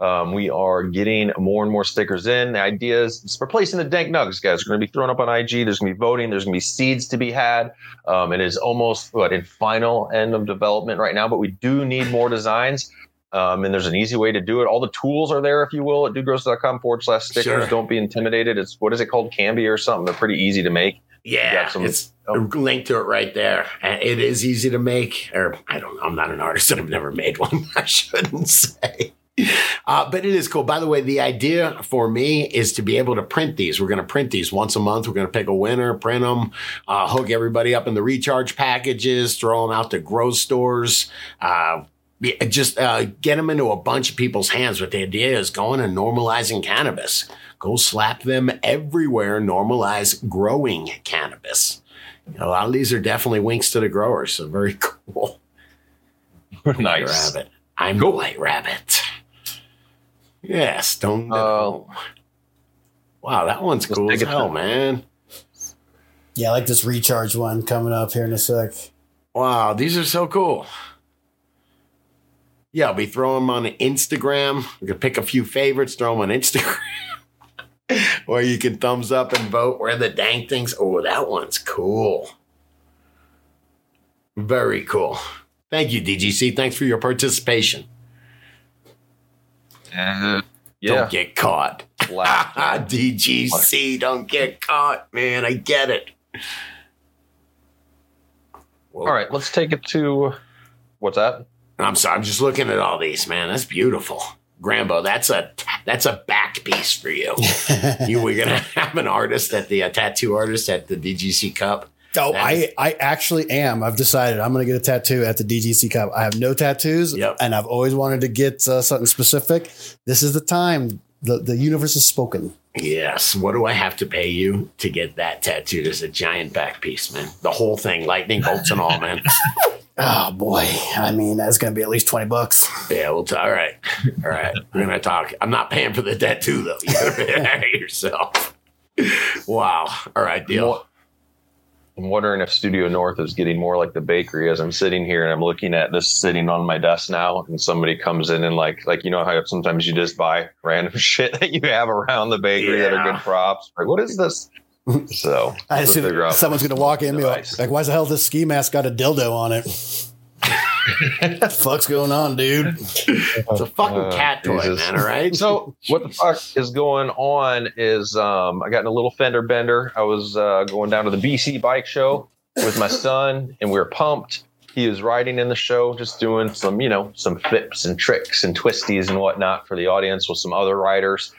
Um, we are getting more and more stickers in. The idea is replacing the dank nugs, guys. We're going to be thrown up on IG. There's going to be voting. There's going to be seeds to be had. Um, it is almost what in final end of development right now, but we do need more designs. Um, and there's an easy way to do it. All the tools are there, if you will, at dudegrows.com forward slash stickers. Sure. Don't be intimidated. It's what is it called? Canva or something. They're pretty easy to make. Yeah, some- it's oh. a link to it right there. It is easy to make, or I don't know. I'm not an artist and I've never made one. I shouldn't say. Uh, but it is cool. By the way, the idea for me is to be able to print these. We're going to print these once a month. We're going to pick a winner, print them, uh, hook everybody up in the recharge packages, throw them out to grow stores. Uh, just uh, get them into a bunch of people's hands. But the idea is going and normalizing cannabis. Go slap them everywhere. Normalize growing cannabis. A lot of these are definitely winks to the growers. So very cool. White nice. rabbit. I'm the white rabbit. Yes, don't know. wow, that one's cool take as hell, to- man. Yeah, I like this recharge one coming up here in a sec. Wow, these are so cool. Yeah, I'll be throwing them on Instagram. We can pick a few favorites, throw them on Instagram. or you can thumbs up and vote where the dang things. Oh, that one's cool. Very cool. Thank you, DGC. Thanks for your participation. Uh, Don't get caught. DGC, don't get caught, man. I get it. All right, let's take it to what's that? I'm sorry. I'm just looking at all these, man. That's beautiful. Grambo, that's a that's a back piece for you. you were gonna have an artist at the tattoo artist at the DGC Cup. Oh, That I, I actually am. I've decided I'm going to get a tattoo at the DGC Cup. I have no tattoos, Yep. and I've always wanted to get uh, something specific. This is the time. The, the universe has spoken. Yes. What do I have to pay you to get that tattooed as a giant back piece, man? The whole thing, lightning bolts and all, man. Oh boy, I mean that's going to be at least twenty bucks. Yeah, we'll t- all right. All right. We're gonna talk. I'm not paying for the tattoo though. You gotta pay yourself. Wow. All right, deal. I'm wondering if Studio North is getting more like the bakery as I'm sitting here and I'm looking at this sitting on my desk now and somebody comes in and like like you know how sometimes you just buy random shit that you have around the bakery that are good props. Like what is this? So I let's assume someone's going to walk in and be like, device. like, "Why the hell this ski mask got a dildo on it?" what the fuck's going on, dude? It's a fucking Uh, cat toy, Jesus. man. All right. So what the fuck is going on is um, I got in a little fender bender. I was uh, going down to the BC bike show with my son, and we were pumped. He was riding in the show, just doing some, you know, some flips and tricks and twisties and whatnot for the audience with some other riders.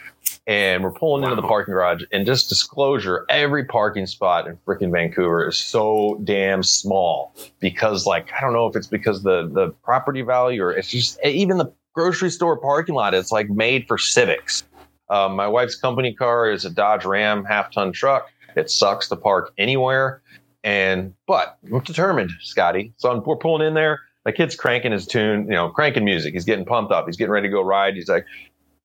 And we're pulling into the parking garage. And just disclosure, every parking spot in freaking Vancouver is so damn small because, like, I don't know if it's because the the property value or it's just even the grocery store parking lot. It's like made for civics. Um, my wife's company car is a Dodge Ram half ton truck. It sucks to park anywhere. And but I'm determined, Scotty. So I'm, we're pulling in there. My kid's cranking his tune, you know, cranking music. He's getting pumped up. He's getting ready to go ride. He's like,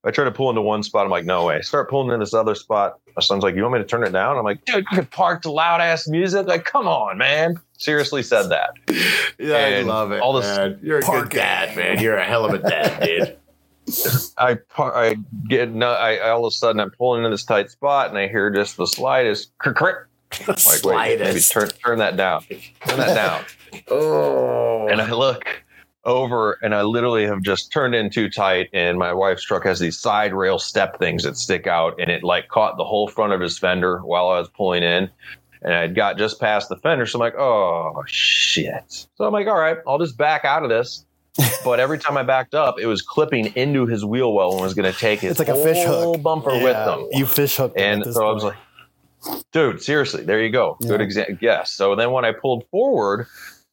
I try to pull into one spot. I'm like, no way. I Start pulling in this other spot. My son's like, you want me to turn it down? I'm like, dude, you can park to loud ass music. Like, come on, man. Seriously said that. Yeah, I love it. all this man. You're a good dad, man. You're a hell of a dad, dude. I par- I get no. I all of a sudden I'm pulling into this tight spot and I hear just the slightest crick crick. Like wait, maybe turn turn that down. Turn that down. Oh, and I look over and I literally have just turned in too tight and my wife's truck has these side rail step things that stick out and it like caught the whole front of his fender while I was pulling in. and I'd got just past the fender. So I'm like, oh shit. So I'm like, all right, I'll just back out of this. but every time I backed up, it was clipping into his wheel well and was going to take his It's like a fish hook. bumper with them. You fish hook. And so I was like, dude, seriously, there you go. Good example. Yes. So then when I pulled forward,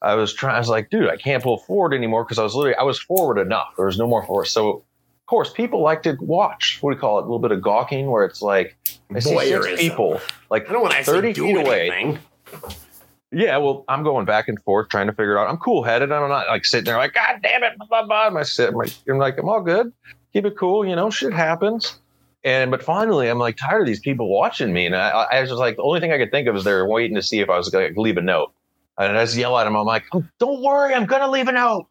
I was trying, I was like, dude, I can't pull forward anymore because I was literally, I was forward enough. There was no more forward. So, of course, people like to watch, what do you call it? A little bit of gawking where it's like, I see six people, like I don't want to actually 30 do feet away. anything. yeah, well, I'm going back and forth trying to figure it out. I'm cool headed. I'm not like sitting there like, God damn it, blah, blah, blah. I'm, sitting, I'm like, I'm all good. Keep it cool. You know, shit happens. And, but finally, I'm like tired of these people watching me. And I, I was just like, the only thing I could think of is they're waiting to see if I was going to leave a note. And I just yell at them. I'm like, "Oh, don't worry, I'm going to leave a note.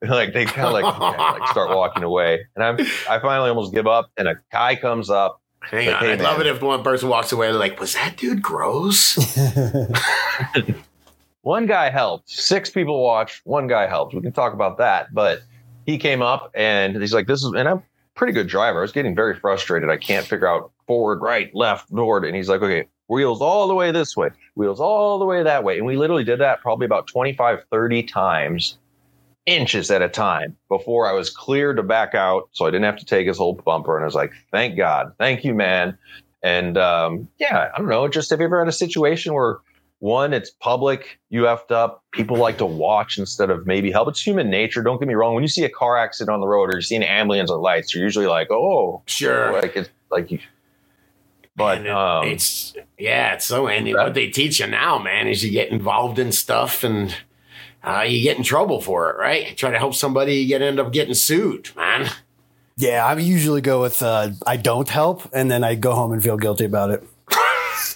And like, they kind of like, okay, like start walking away. And I'm, I finally almost give up. And a guy comes up. Hang Like, on. hey, I'd love it if one person walks away they're like, was that dude gross? One guy helped. Six people watched. One guy helped. We can talk about that. But he came up and he's like, "This is," and I'm pretty good driver. I was getting very frustrated. I can't figure out forward, right, left, forward. And he's like, "Okay, wheels all the way this way, wheels all the way that way." And we literally did that probably about 25, 30 times, inches at a time before I was clear to back out. So I didn't have to take his whole bumper. And I was like, "Thank God, thank you, man." And um, yeah, I don't know. Just have you ever had a situation where one, it's public, you effed up. People like to watch instead of maybe help. It's human nature. Don't get me wrong. When you see a car accident on the road or you see an ambulance or lights, you're usually like, oh, Sure. like it's like you. But it- um, it's yeah, it's so and Right. what they teach you now, man, is you get involved in stuff and uh, you get in trouble for it, right? You try to help somebody, you get end up getting sued, man. yeah, I usually go with uh, I don't help, and then I go home and feel guilty about it.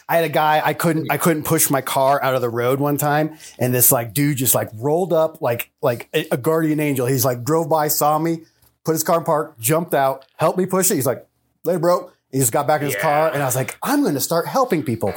I had a guy I couldn't I couldn't push my car out of the road one time, and this like dude just like rolled up like like a, a guardian angel. He's like drove by, saw me, put his car in park, jumped out, helped me push it. He's like, "Later, bro." He just got back in his Yeah. car, and I was like, "I'm going to start helping people,"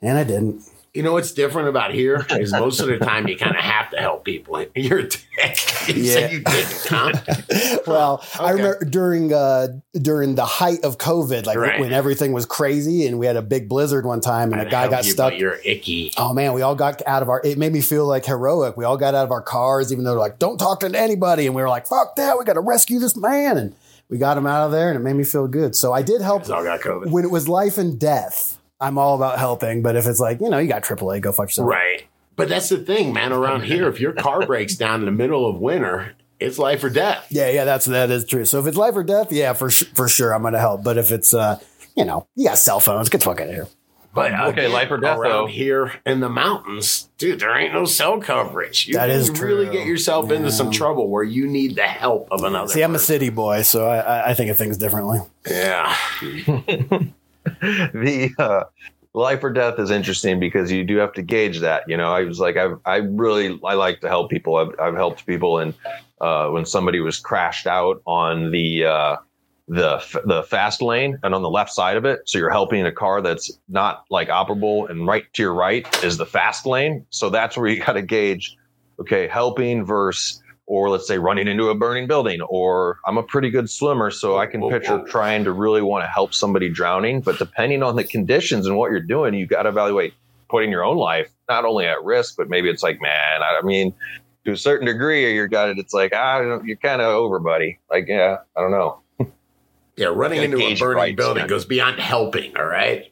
and I didn't. You know what's different about here is most of the time you kind of have to help people. You're a dick. You Yeah. said you didn't, well, I remember during uh, during the height of COVID, like Right. when everything was crazy, and we had a big blizzard one time, and a guy got you, stuck. You're icky. Oh man, we all got out of our. It made me feel like heroic. We all got out of our cars, even though they're like, "Don't talk to anybody," and we were like, "Fuck that! We got to rescue this man!" And we got him out of there, and it made me feel good. So I did help all got COVID. when it was life and death. I'm all about helping, but if it's like you know, you got AAA, go fuck yourself. Right. But that's the thing, man. Around here, if your car breaks down in the middle of winter, it's life or death. Yeah, yeah, that's that is true. So if it's life or death, yeah, for su- for sure, I'm gonna help. But if it's uh, you know, you got cell phones, get the fuck out of here. But Okay, again, life or death, around though. here in the mountains, dude, there ain't no cell coverage. You That can is really true. get yourself into some trouble where you need the help of another. See, I'm a city boy, so I, I, I think of things differently. Yeah. the uh, life or death is interesting because you do have to gauge that. You know, I was like, I I really I like to help people. I've I've helped people, and uh, when somebody was crashed out on the uh, the the fast lane and on the left side of it, so you're helping a car that's not like operable, and right to your right is the fast lane. So that's where you got to gauge, okay, helping versus. Or let's say running into a burning building, or I'm a pretty good swimmer, so I can Whoa, picture whoa. trying to really want to help somebody drowning. But depending on the conditions and what you're doing, you've got to evaluate putting your own life not only at risk, but maybe it's like, man, I, I mean, to a certain degree, you're got it. It's like, ah, you're kind of over, buddy. Like, yeah, I don't know. Yeah, running into a burning building goes beyond helping, all right?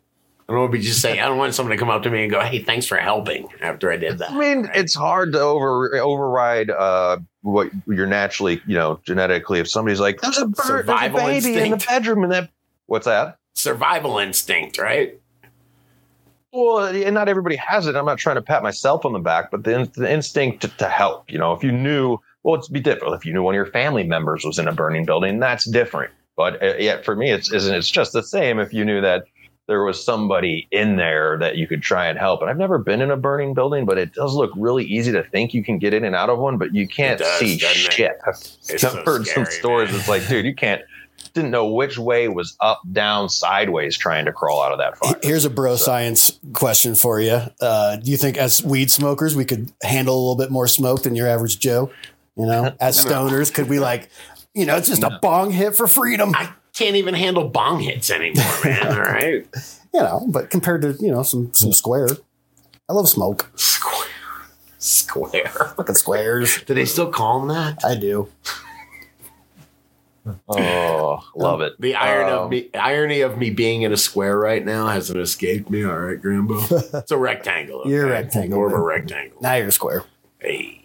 I don't want to be just saying, I don't want someone to come up to me and go, hey, thanks for helping after I did that. I mean, right? it's hard to over override uh, what you're naturally, you know, genetically. If somebody's like, there's a bird, there's a Survival baby in the bedroom, and that, what's that? survival instinct, right? Well, and not everybody has it. I'm not trying to pat myself on the back, but the, in- the instinct to, to help. You know, if you knew, well, it's be different. If you knew one of your family members was in a burning building, that's different. But uh, yet, for me, it's isn't. It's just the same. If you knew that there was somebody in there that you could try and help. And I've never been in a burning building, but it does look really easy to think you can get in and out of one, but you can't does, see doesn't it? shit. It's I've so heard some scary, stories. man. It's like, dude, you can't. Didn't know which way was up, down, sideways, trying to crawl out of that fire. Here's a bro So- science question for you. Uh, do you think, as weed smokers, we could handle a little bit more smoke than your average Joe? You know, as stoners, could we like, you know, it's just a bong hit for freedom, I can't even handle bong hits anymore, man. All right. you know, but compared to, you know, some, some square. I love smoke. Square. Square. Fucking squares. Do they still call them that? I do. Oh, love it. The iron Um, of me, irony of me being in a square right now hasn't escaped me. All right, Grambo. It's a rectangle. You're a rectangle, More of a rectangle. Now you're a square. Hey.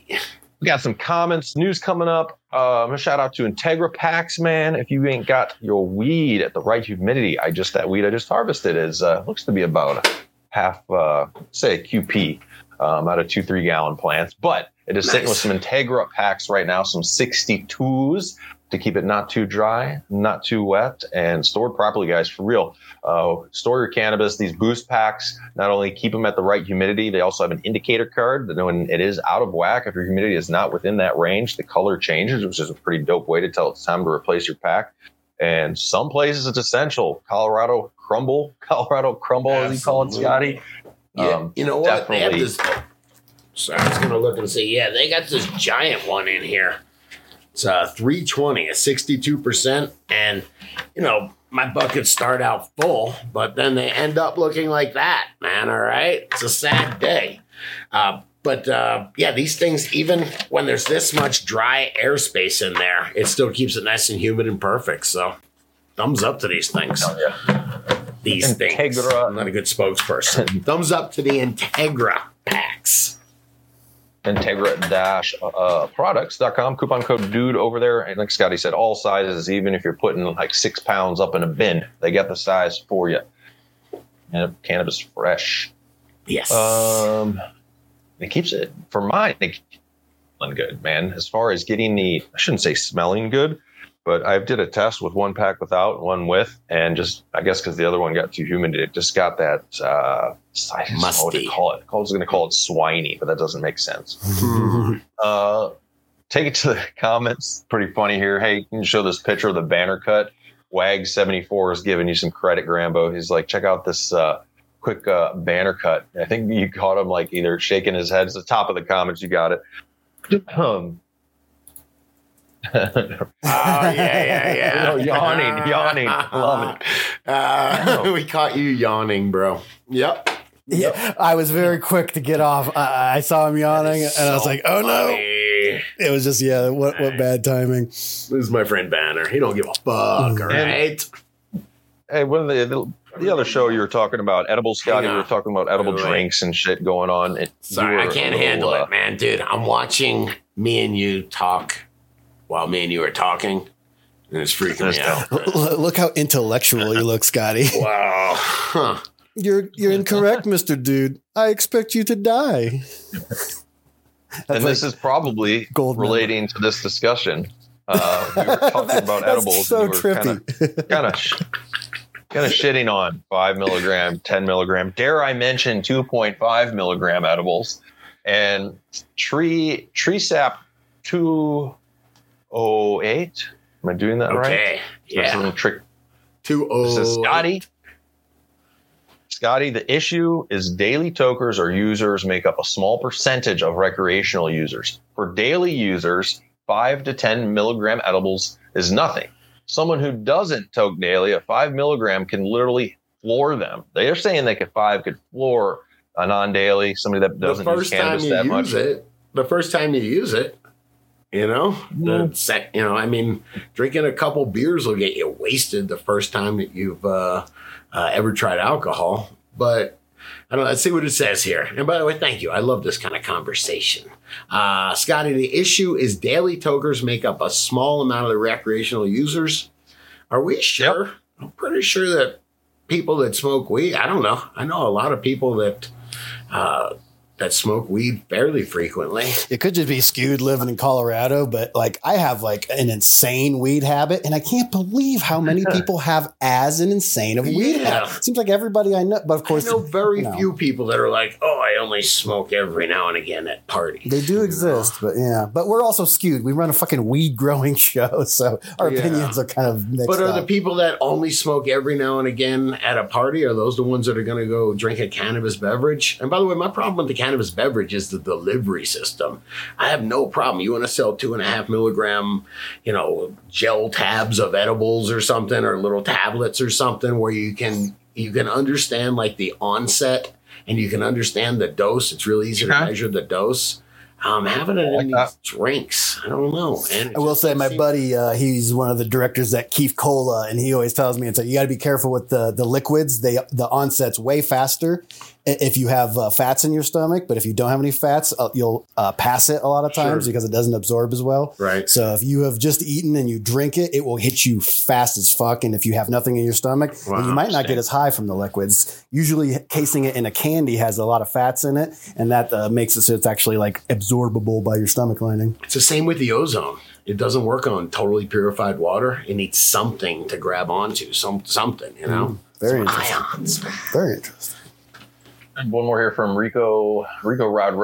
We got some comments, news coming up. Uh, I'm gonna shout out to Integra Packs, man. If you ain't got your weed at the right humidity, I just that weed I just harvested is uh, looks to be about half, uh, say a QP um, out of two three gallon plants, but it is sitting with some Integra packs right now, some 62s to keep it not too dry, not too wet, and stored properly, guys. For real, uh, store your cannabis. These boost packs not only keep them at the right humidity, they also have an indicator card that when it is out of whack, if your humidity is not within that range, the color changes, which is a pretty dope way to tell it's time to replace your pack. And some places it's essential. Colorado Crumble, Colorado Crumble, as you call it, Scotty. Yeah, Um, you know what? They have this. So I was gonna look and say, yeah, they got this giant one in here. It's a 320, a 62%. And, you know, my buckets start out full, but then they end up looking like that, man. All right. It's a sad day. Uh, but uh, yeah, these things, even when there's this much dry airspace in there, it still keeps it nice and humid and perfect. So, thumbs up to these things. These things. I'm not a good spokesperson. thumbs up to the Integra packs. integra-products.com coupon code dude over there. And like scotty said all sizes even if you're putting like six pounds up in a bin they got the size for you and cannabis fresh. Yes. um it keeps it for mine it good man. As far as getting the i shouldn't say smelling good but I did a test with one pack without, one with, and just I guess because the other one got too humid, it just got that uh, I don't know what to Musty. call it. I was going to call it swiney, but that doesn't make sense. Uh, take it to the comments. Pretty funny here. Hey, can you show this picture of the banner cut? Wag74 is giving you some credit, Grambo. He's like, check out this uh, quick uh, banner cut. I think you caught him like either shaking his head. It's the top of the comments. You got it. Um, Oh yeah, yeah, yeah. No, yawning, yawning. Love it. Uh, we caught you yawning, bro. Yep. Yeah, I was very quick to get off. I, I saw him yawning, and I was like, "Oh no!" funny. It was just yeah. What what bad timing? This is my friend Banner. He don't give a fuck. All right. hey, one of the, the the other show you were talking about edible Scotty. Hang We were talking about edible Wait, wait. drinks and shit going on. It, Sorry, I can't little, handle uh, it, man, dude. I'm watching me and you talk while me and you are talking, and it's freaking me out. Look how intellectual you look, Scotty. Wow. Huh. You're you're incorrect, Mister Dude. I expect you to die. and this is probably gold member. relating to this discussion. Uh, we were talking about That's edibles. so and we were trippy. Kind of, kind of shitting on five milligram, ten milligram. Dare I mention two point five milligram edibles? And tree tree sap two oh eight. Am I doing that right? Okay. There's a Yeah. little trick. Two This is oh. Scotty. Scotty, the issue is daily tokers or users make up a small percentage of recreational users. For daily users, five to 10 milligram edibles is nothing. Someone who doesn't toke daily, a five milligram can literally floor them. They're saying that could five could floor a non-daily, somebody that doesn't use first time cannabis you that use much. it, the first time you use it, you know, the sec, you know, I mean, drinking a couple beers will get you wasted the first time that you've uh, uh, ever tried alcohol. But I don't know. Let's see what it says here. And by the way, thank you. I love this kind of conversation. Uh, Scotty, the issue is daily tokers make up a small amount of the recreational users. Are we sure? I'm pretty sure that people that smoke weed, I don't know. I know a lot of people that uh, that smoke weed fairly frequently. It could just be skewed living in Colorado, but like I have like an insane weed habit, and I can't believe how many people have as an insane of weed Yeah. habit. Seems like everybody I know, but of I course know very no. few people that are like, "Oh, I only smoke every now and again at parties." they do exist. But yeah, but we're also skewed. We run a fucking weed growing show, so our Yeah. opinions are kind of mixed But are the people that only smoke every now and again at a party, are those the ones that are going to go drink a cannabis beverage? And by the way, my problem with the cannabis beverage is the delivery system. I have no problem. You want to sell two and a half milligram, you know, gel tabs of edibles or something, or little tablets or something where you can you can understand like the onset and you can understand the dose. It's really easy to measure the dose. Um, having it in these drinks, I don't know. And it I will say, my seems- buddy, uh, he's one of the directors at Keef Cola, and he always tells me, "It's like you got to be careful with the the liquids. They the onset's way faster i- if you have uh, fats in your stomach, but if you don't have any fats, uh, you'll uh, pass it a lot of times Sure. because it doesn't absorb as well. Right. So if you have just eaten and you drink it, it will hit you fast as fuck. And if you have nothing in your stomach, then you might not get as high from the liquids. Usually, casing it in a candy has a lot of fats in it, and that uh, makes it so it's actually like absorbable by your stomach lining. It's the same with the ozone. It doesn't work on totally purified water. It needs something to grab onto, some something, you know. very Some interesting. ions. Very interesting. One more here from Rico Rico Rod,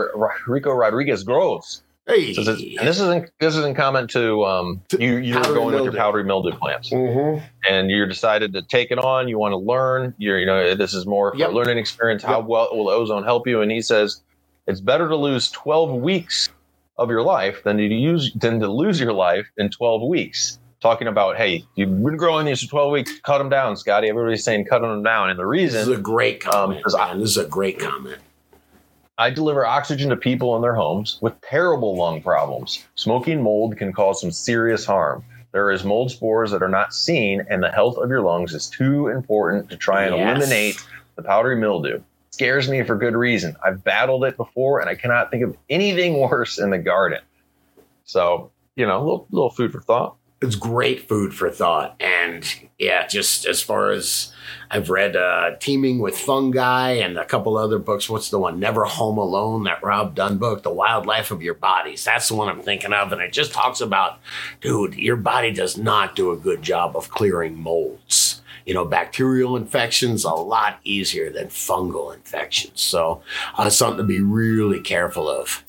Rico Rodriguez Groves. Hey, Says it's- and this is in, this is in comment to um, you you were Powdery going with your powdery mildew plants Mhm. and you decided to take it on. You want to learn. You're you know this is more for Yep. a learning experience. How Yep. well will ozone help you? And he says it's better to lose 12 weeks of your life than to use than to lose your life in 12 weeks. Talking about hey, you've been growing these for 12 weeks. Cut them down, Scotty. Everybody's saying cutting them down, and the reason This is a great um, comment, 'cause I-. This is a great comment. I deliver oxygen to people in their homes with terrible lung problems. Smoking mold can cause some serious harm. There is mold spores that are not seen, and the health of your lungs is too important to try and Yes. eliminate the powdery mildew. Scares me for good reason. I've battled it before, and I cannot think of anything worse in the garden. So, you know, a little, little food for thought. It's great food for thought. And yeah, just as far as I've read uh, Teaming with Fungi and a couple other books. What's the one? Never Home Alone, that Rob Dunn book, The Wildlife of Your Bodies. That's the one I'm thinking of. And it just talks about, dude, your body does not do a good job of clearing molds. You know, bacterial infections a lot easier than fungal infections. So, uh, something to be really careful of.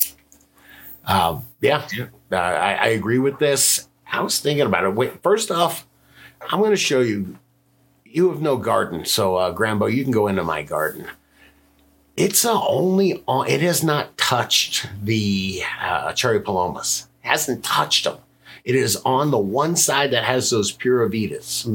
Um, yeah, uh, I, I agree with this. I was thinking about it. Wait, first off, I'm going to show you. You have no garden, so uh, Grambo, you can go into my garden. It's uh, only on. It has not touched the uh, cherry palomas. It hasn't touched them. It is on the one side that has those pura vitas.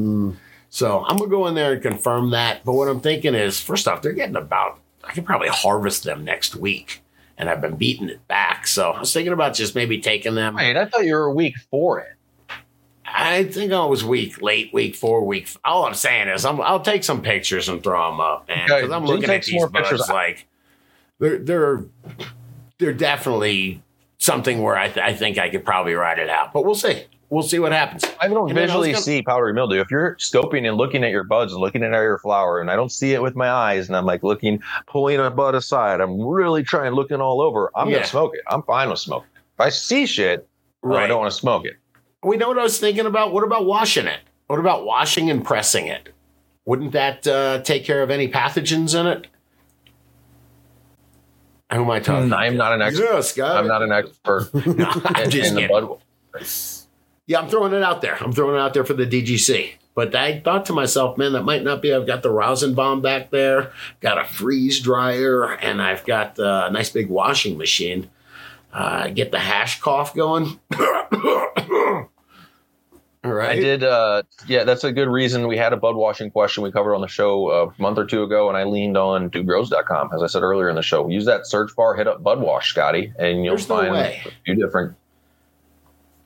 So I'm gonna go in there and confirm that. But what I'm thinking is, first off, they're getting about. I could probably harvest them next week, and I've been beating it back. So I was thinking about just maybe taking them. Wait, I thought you were a week for it. I think I was week late, week four, week. All I'm saying is, I'm, I'll take some pictures and throw them up, man. Okay, Because I'm do looking at these buds pictures. like they're they're they're definitely something where I, th- I think I could probably write it out, but we'll see. We'll see what happens. I don't And I visually gonna- see powdery mildew. If you're scoping and looking at your buds and looking at your flower, and I don't see it with my eyes, and I'm like looking, pulling a bud aside, I'm really trying, looking all over. I'm Yeah. gonna smoke it. I'm fine with smoking. If I see shit, well, I don't want to smoke it. We know what I was thinking about. What about washing it? What about washing and pressing it? Wouldn't that uh, take care of any pathogens in it? Who am I talking? I'm not an expert. Scott. I'm not an expert No, I'm in, just in the. Yeah, I'm throwing it out there. I'm throwing it out there for the DGC. But I thought to myself, man, that might not be. I've got the rosin bomb back there, got a freeze dryer, and I've got uh, a nice big washing machine. Uh, get the hash cough going. All right. I did. Uh, yeah, that's a good reason. We had a bud washing question we covered on the show a month or two ago, and I leaned on dudegrows.com. As I said earlier in the show, use that search bar, hit up bud wash, Scotty, and you'll There's find way. a few different.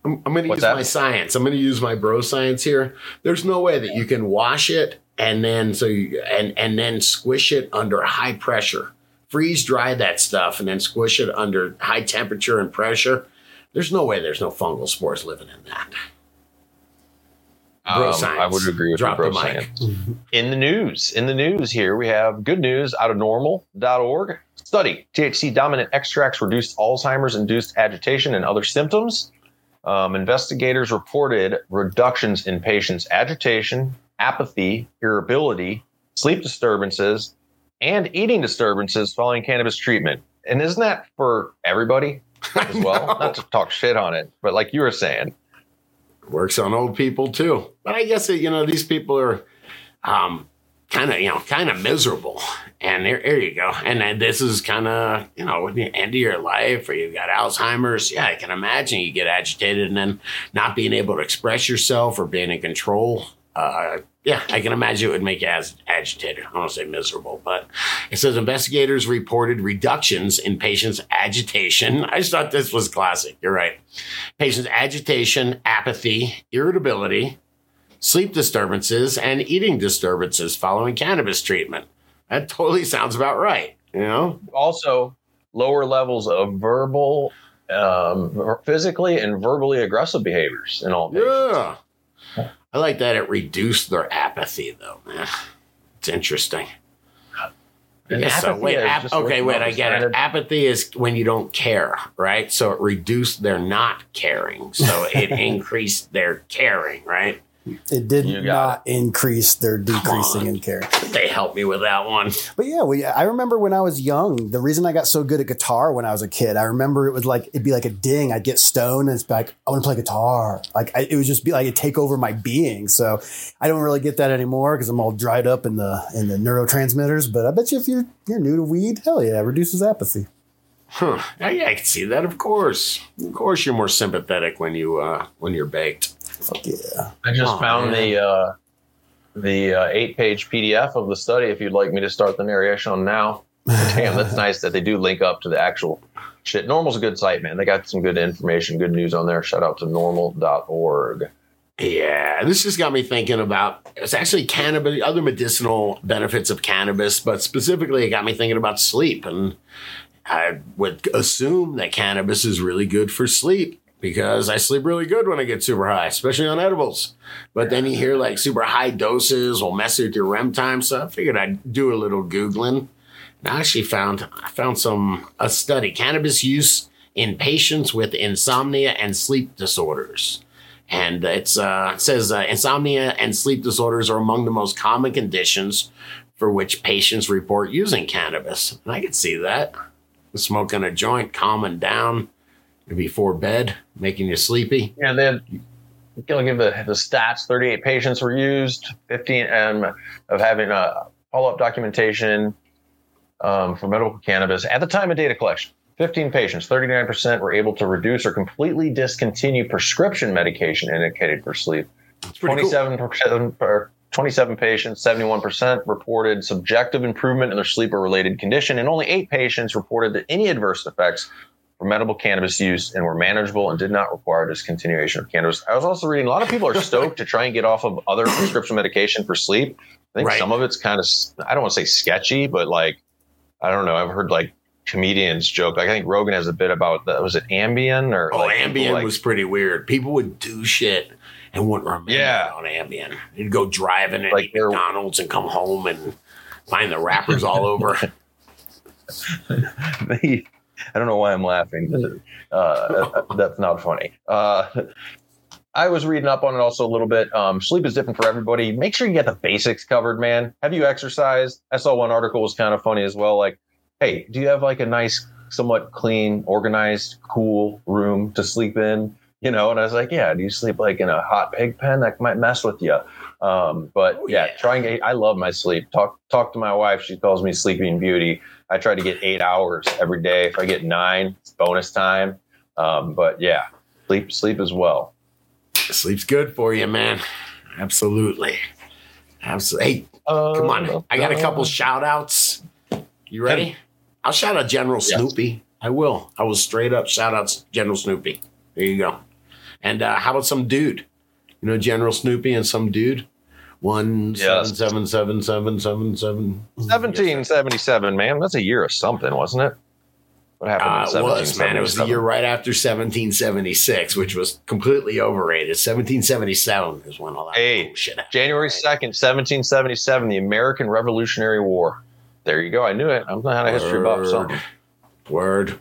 I'm, I'm going to use that? my science. I'm going to use my bro science here. There's no way that you can wash it and then so you, and and then squish it under high pressure. Freeze dry that stuff and then squish it under high temperature and pressure. There's no way there's no fungal spores living in that. Bro Um. I would agree with Drop you, bro the. In the news, in the news here, we have good news out of norml.org. Study THC dominant extracts reduced Alzheimer's induced agitation and other symptoms. Um, investigators reported reductions in patients' agitation, apathy, irritability, sleep disturbances, and eating disturbances following cannabis treatment. And isn't that for everybody as well? Not to talk shit on it, but like you were saying, Works on old people too. But I guess, you know, these people are um, kind of, you know, kind of miserable. And there, there you go. And then this is kind of, you know, the end of your life or you've got Alzheimer's. Yeah, I can imagine you get agitated and then not being able to express yourself or being in control. Uh, yeah, I can imagine it would make you as agitated. I don't want to say miserable, but it says investigators reported reductions in patients' agitation. I just thought this was classic. You're right. Patients' agitation, apathy, irritability, sleep disturbances, and eating disturbances following cannabis treatment. That totally sounds about right. You know? Also, lower levels of verbal, um, physically and verbally aggressive behaviors in all patients. Yeah. I like that it reduced their apathy, though. It's interesting. Yeah, so wait, ap- okay, wait, I get it. Apathy is when you don't care, right? So it reduced their not caring. So it increased their caring, right? It did not increase their decreasing in care. They helped me with that one. But yeah, we, I remember when I was young, the reason I got so good at guitar when I was a kid, I remember it was like, it'd be like a ding. I'd get stoned and it's like, I want to play guitar. Like I, it would just be like, it'd take over my being. So I don't really get that anymore because I'm all dried up in the, in the neurotransmitters. But I bet you if you're, you're new to weed, hell yeah, it reduces apathy. Huh. Yeah, yeah, I can see that. Of course, of course, you're more sympathetic when you uh, when you're baked. Fuck yeah. I just Oh, found man. the uh, the uh, eight page PDF of the study. If you'd like me to start the narration on now, damn, that's nice that they do link up to the actual shit. NORML's a good site, man. They got some good information, good news on there. Shout out to norml.org. Yeah, this just got me thinking about it's actually cannabis, other medicinal benefits of cannabis, but specifically, it got me thinking about sleep. And I would assume that cannabis is really good for sleep because I sleep really good when I get super high, especially on edibles. But then you hear like super high doses will mess with your REM time, so I figured I'd do a little googling. And I actually found I found some a study cannabis use in patients with insomnia and sleep disorders and it's uh, it says uh, insomnia and sleep disorders are among the most common conditions for which patients report using cannabis. And I could see that smoking a joint, calming down before bed, making you sleepy. Yeah, then gonna give the, the stats. Thirty eight patients were used. Fifteen um, of having a follow up documentation um, for medical cannabis at the time of data collection. 15 patients, 39% were able to reduce or completely discontinue prescription medication indicated for sleep. pretty cool. 27%, or 27 patients, 71% reported subjective improvement in their sleep or related condition, and only eight patients reported that any adverse effects medical cannabis use and were manageable and did not require discontinuation of cannabis. I was also reading a lot of people are stoked to try and get off of other prescription medication for sleep. I think Right. some of it's kind of, I don't want to say sketchy, but like, I don't know. I've heard like comedians joke. Like I think Rogan has a bit about that. Was it Ambien or Oh, like, Ambien like- was pretty weird. People would do shit and wouldn't remember Yeah. on Ambien. They'd go driving at Like McDonald's and come home and find the wrappers all over. I don't know why I'm laughing. Uh, that's not funny. Uh, I was reading up on it also a little bit. Um, sleep is different for everybody. Make sure you get the basics covered, man. Have you exercised? I saw one article was kind of funny as well. Like, hey, do you have like a nice, somewhat clean, organized, cool room to sleep in? You know, and I was like, yeah. Do you sleep like in a hot pig pen? That might mess with you. Um, but Oh, yeah, yeah. try and. I love my sleep. Talk talk to my wife. She calls me Sleeping Beauty. I try to get eight hours every day. If I get nine, it's bonus time. Um, but yeah, sleep sleep as well. Sleep's good for you, man. Absolutely. Absolutely. Hey, Uh, Come on. I got a couple shout outs. You ready? I'll shout out General Yes. Snoopy. I will. I will straight up shout out General Snoopy. There you go. And uh, how about some dude? You know, General Snoopy and some dude? One Yes. seven seven seven seven seven seven. Seventeen seventy seven, man. That's a year of something, wasn't it? What happened Uh, in it was, man. It was the year right after 1776, which was completely overrated. 1777 is when all that Hey, bullshit happened. January second, seventeen seventy seven, the American Revolutionary War. There you go. I knew it. I'm not a history buff. Something. Word.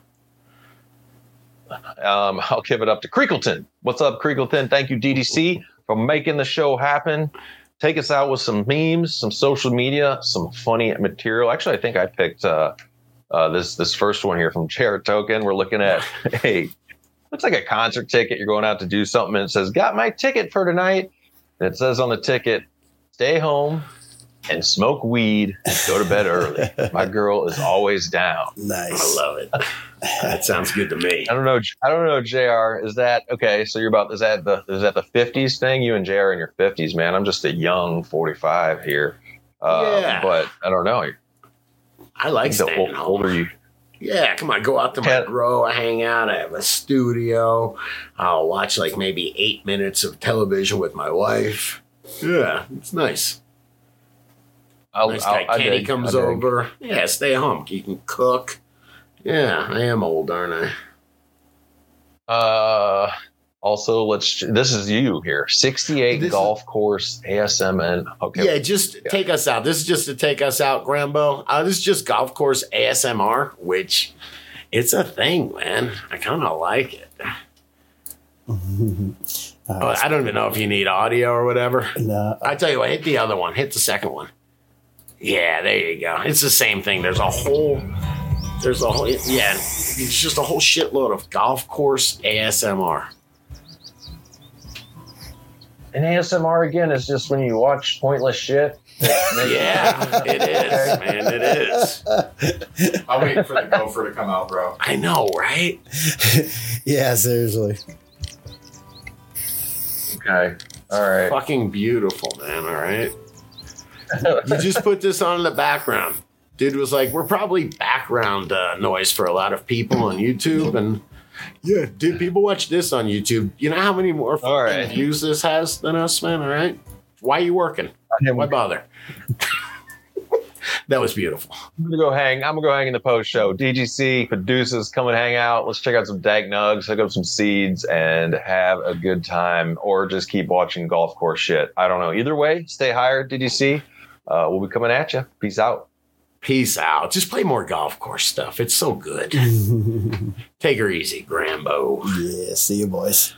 Um, I'll give it up to Creakleton. What's up, Creakleton? Thank you, DGC, for making the show happen. Take us out with some memes, some social media, some funny material. Actually, I think I picked uh, uh, this this first one here from Chair Token. We're looking at hey, looks like a concert ticket. You're going out to do something, and it says, "Got my ticket for tonight." And it says on the ticket, "Stay home, and smoke weed and go to bed early. My girl is always down. Nice. I love it. that sounds good to me. I don't know. I don't know. Jr. Is that okay? So you're about is that the is that the 50s thing? You and Jr. in your 50s, man. I'm just a young 45 here. Uh, Yeah. But I don't know. I like The old, older you. Yeah, come on, go out to my Can't- grow, I hang out, I have a studio. I'll watch like maybe eight minutes of television with my wife. Yeah, it's nice. I'll, nice I'll, guy I Kenny dig, comes I dig. over. Yeah, stay home. You can cook. Yeah, I am old, aren't I? Uh, also, let's. This is you here. 68 This is- golf course ASMR. Okay. Yeah, just take us out. This is just to take us out, Grambo. Uh, this is just golf course ASMR, which it's a thing, man. I kind of like it. Uh, I don't even know if you need audio or whatever. No, I tell you what, hit the other one. Hit the second one. Yeah, there you go. It's the same thing. There's a whole. There's a whole. Yeah, it's just a whole shitload of golf course ASMR. And ASMR again is just when you watch pointless shit. Yeah, it is, man. It is. I'll wait for the gopher to come out, bro. I know, right? yeah, seriously. Okay. All right. Fucking beautiful, man. All right. You just put this on in the background. Dude was like, we're probably background uh, noise for a lot of people on YouTube. And yeah, dude, people watch this on YouTube. You know how many more fucking All right. views this has than us, man? All right. Why are you working? Why bother? that was beautiful. I'm gonna go hang. I'm gonna go hang in the post show. DGC producers come and hang out. Let's check out some dank nugs, hook up some seeds, and have a good time. Or just keep watching golf course shit. I don't know. Either way, stay higher. DGC. Uh, we'll be coming at you. Peace out. Peace out. Just play more golf course stuff. It's so good. Take her easy, Grambo. yeah, see you boys.